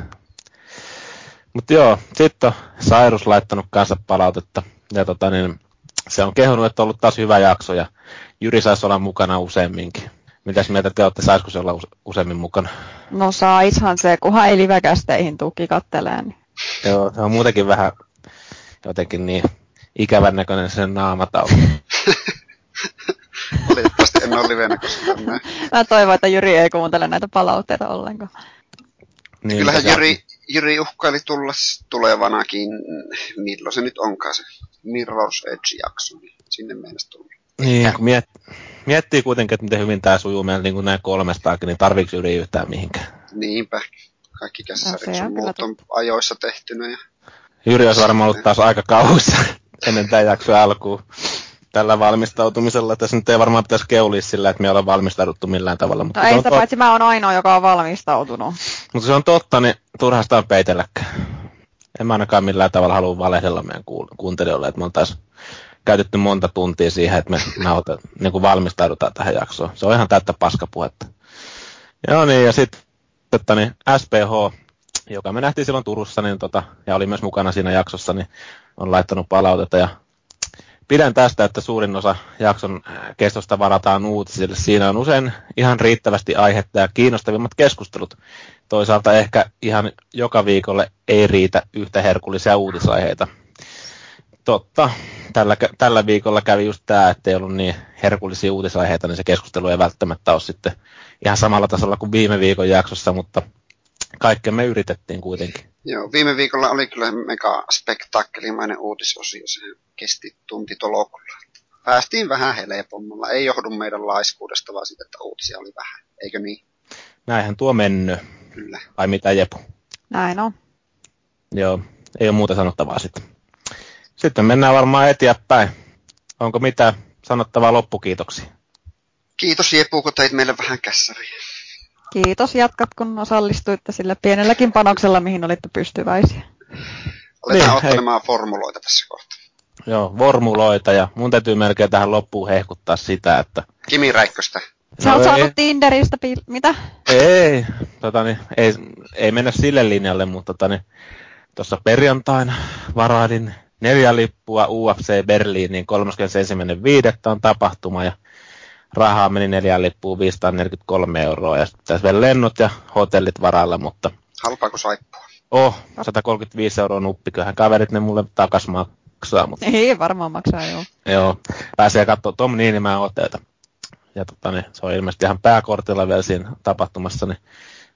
Mutta joo, sitten on Sairus laittanut kanssa palautetta, ja tota, niin, se on kehunut, että on ollut taas hyvä jakso, ja Jyri saisi olla mukana useamminkin. Mitäs mieltä te olette, saisiko se olla use- useammin mukana? No saishan se, kunhan ei livekästeihin tuki kattelee. Niin. Joo, se on muutenkin vähän jotenkin niin ikävän näköinen sen naamatauko. (laughs) Valitettavasti en ole livenä. Mä toivon, että Jyri ei kuuntele näitä palautteita ollenkaan. Niin, Kyllähän se- Jyri, Jyri uhkaili tulla tulevanakin, milloin se nyt onkaan se Mirror's Edge-jakso, niin sinne mennessä tulla. Niin, kun miet, miettii kuitenkin, että miten hyvin tämä sujuu meillä niin kuin näin kolmestaakin, niin tarviiko Jyri yhtään mihinkään? Niinpä. Kaikki sun on muut on ajoissa tehtynä. Ja... Jyri olisi varmaan ollut taas aika kauhuissa (laughs) ennen tämän jakson alkuun tällä valmistautumisella. Tässä nyt ei varmaan pitäisi keulia sillä, että me ollaan valmistauduttu millään tavalla. Mutta, No ei sitä tot- paitsi mä oon ainoa, joka on valmistautunut. mutta se on totta, niin turhasta on peitelläkään. En mä ainakaan millään tavalla halua valehdella meidän kuuntelijoille, että me on taas käytetty monta tuntia siihen, että me (laughs) nauta, niin kuin valmistaudutaan tähän jaksoon. Se on ihan täyttä paskapuhetta. Joo niin, ja sitten että niin SPH, joka me nähtiin silloin Turussa, niin tota, ja oli myös mukana siinä jaksossa, niin on laittanut palautetta. Ja pidän tästä, että suurin osa jakson äh, kestosta varataan uutisille. Siinä on usein ihan riittävästi aihetta ja kiinnostavimmat keskustelut. Toisaalta ehkä ihan joka viikolle ei riitä yhtä herkullisia uutisaiheita. Totta, tällä, tällä viikolla kävi just tämä, että ei ollut niin herkullisia uutisaiheita, niin se keskustelu ei välttämättä ole sitten ihan samalla tasolla kuin viime viikon jaksossa, mutta kaikkea me yritettiin kuitenkin. Joo, viime viikolla oli kyllä mega spektakkelimainen uutisosio. Se kesti tunti tolokulla. Päästiin vähän helpommalla. Ei johdu meidän laiskuudesta, vaan siitä, että uutisia oli vähän. Eikö niin? Näinhän tuo mennyt. Kyllä. Ai mitä Jepu? Näin on. Joo, ei ole muuta sanottavaa sitten. Sitten mennään varmaan eteenpäin. Onko mitään sanottavaa loppukiitoksia? Kiitos Jepu, kun teit meille vähän kässäriä. Kiitos jatkat, kun osallistuitte sillä pienelläkin panoksella, mihin olitte pystyväisiä. Aletaan Niin, ottelemaan formuloita tässä kohtaa. Joo, vormuloita ja mun täytyy melkein tähän loppuun hehkuttaa sitä, että Kimi Räikköstä. Sä No oot saanut Tinderistä, pil- mitä? Ei, tota niin, ei, ei mennä sille linjalle, mutta tota niin, tuossa perjantaina varailin neljä lippua UFC Berliiniin 31.5. on tapahtuma ja rahaa meni neljään lippuun 543 euroa ja sitten pitäisi vielä lennot ja hotellit varailla, mutta Halpaako saippua? oh, 135 euroa nuppi, kyllähän kaverit ne mulle takas maksaa, mutta (laughs) Ei varmaan maksaa, joo. joo, pääsee katsoa Tom Niinimäen otteita. ja tota, niin, se on ilmeisesti ihan pääkortilla vielä siinä tapahtumassa, niin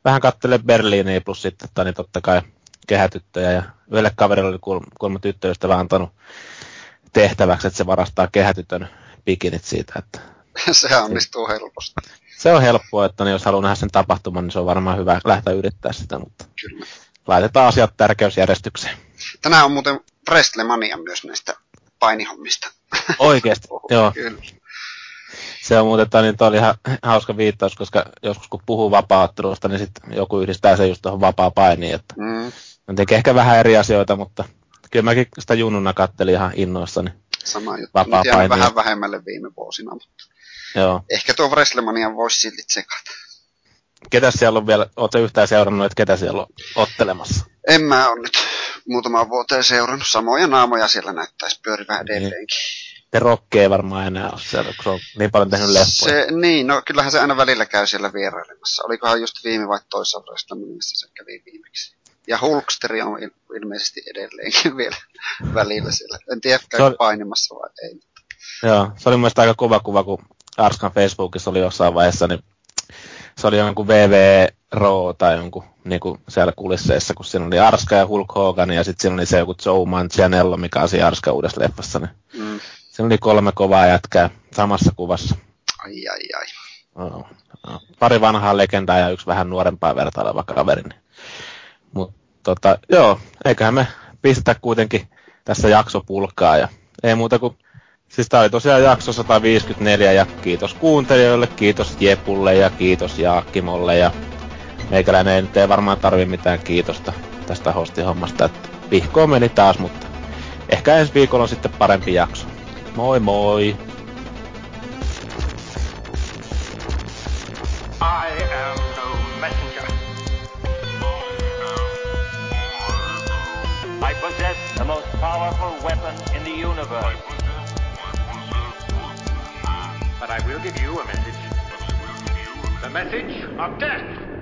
vähän kattele Berliiniä plus sitten tota, niin totta kai kehätyttöjä ja yhdelle kaverille oli kuulemma tyttöystävä antanut tehtäväksi, että se varastaa kehätytön pikinit siitä. Että (laughs) se onnistuu helposti. Se on helppoa, että niin jos haluaa nähdä sen tapahtuman, niin se on varmaan hyvä lähteä yrittää sitä, mutta Kyllä. laitetaan asiat tärkeysjärjestykseen. Tänään on muuten Wrestlemania myös näistä painihommista. Oikeasti, (laughs) joo. Kyllä. Se on muuten niin oli ihan hauska viittaus, koska joskus kun puhuu vapaa niin sitten joku yhdistää se just tuohon vapaa painiin. Että mm. tekee ehkä vähän eri asioita, mutta kyllä mäkin sitä junnuna kattelin ihan innoissani. Sama juttu. Vapaa paini. vähän vähemmälle viime vuosina, mutta Joo. ehkä tuo Wrestlemania voisi silti tsekata. Ketä siellä on vielä, ootko yhtään seurannut, että ketä siellä on ottelemassa? En mä ole nyt muutamaan vuoteen seurannut. Samoja naamoja siellä näyttäisi pyörivän niin. Edelleenkin. Te rokkee varmaan enää ole siellä, kun se on niin paljon tehnyt leppoja. Se, niin, no kyllähän se aina välillä käy siellä vierailemassa. Olikohan just viime vai toissa missä se kävi viimeksi. Ja Hulksteri on ilmeisesti edelleenkin (laughs) vielä välillä siellä. En tiedä, käy oli... painimassa vai ei. Joo, se oli mielestäni aika kova kuva, kun Arskan Facebookissa oli jossain vaiheessa, niin se oli jonkun VV Raw tai jonkun niin kuin siellä kulisseissa, kun siinä oli Arska ja Hulk Hogan ja sitten siinä oli se joku Joe Manganiello, mikä on siinä Arska uudessa leffassa. Niin mm. Siinä oli kolme kovaa jätkää samassa kuvassa. Ai ai ai. No, no. Pari vanhaa legendaa ja yksi vähän nuorempaa vertaileva kaveri. Mutta tota, joo, eiköhän me pistä kuitenkin tässä jaksopulkkaa ja ei muuta kuin Siis tää oli tosiaan jakso 154 ja kiitos kuuntelijoille, kiitos Jepulle ja kiitos Jaakkimolle ja meikäläinen ei nyt ei varmaan tarvi mitään kiitosta tästä hostihommasta, että vihkoon meni taas, mutta ehkä ensi viikolla on sitten parempi jakso. Moi moi! I am no messenger. I possess the most powerful weapon in the universe. But I will give you a message. The message of death.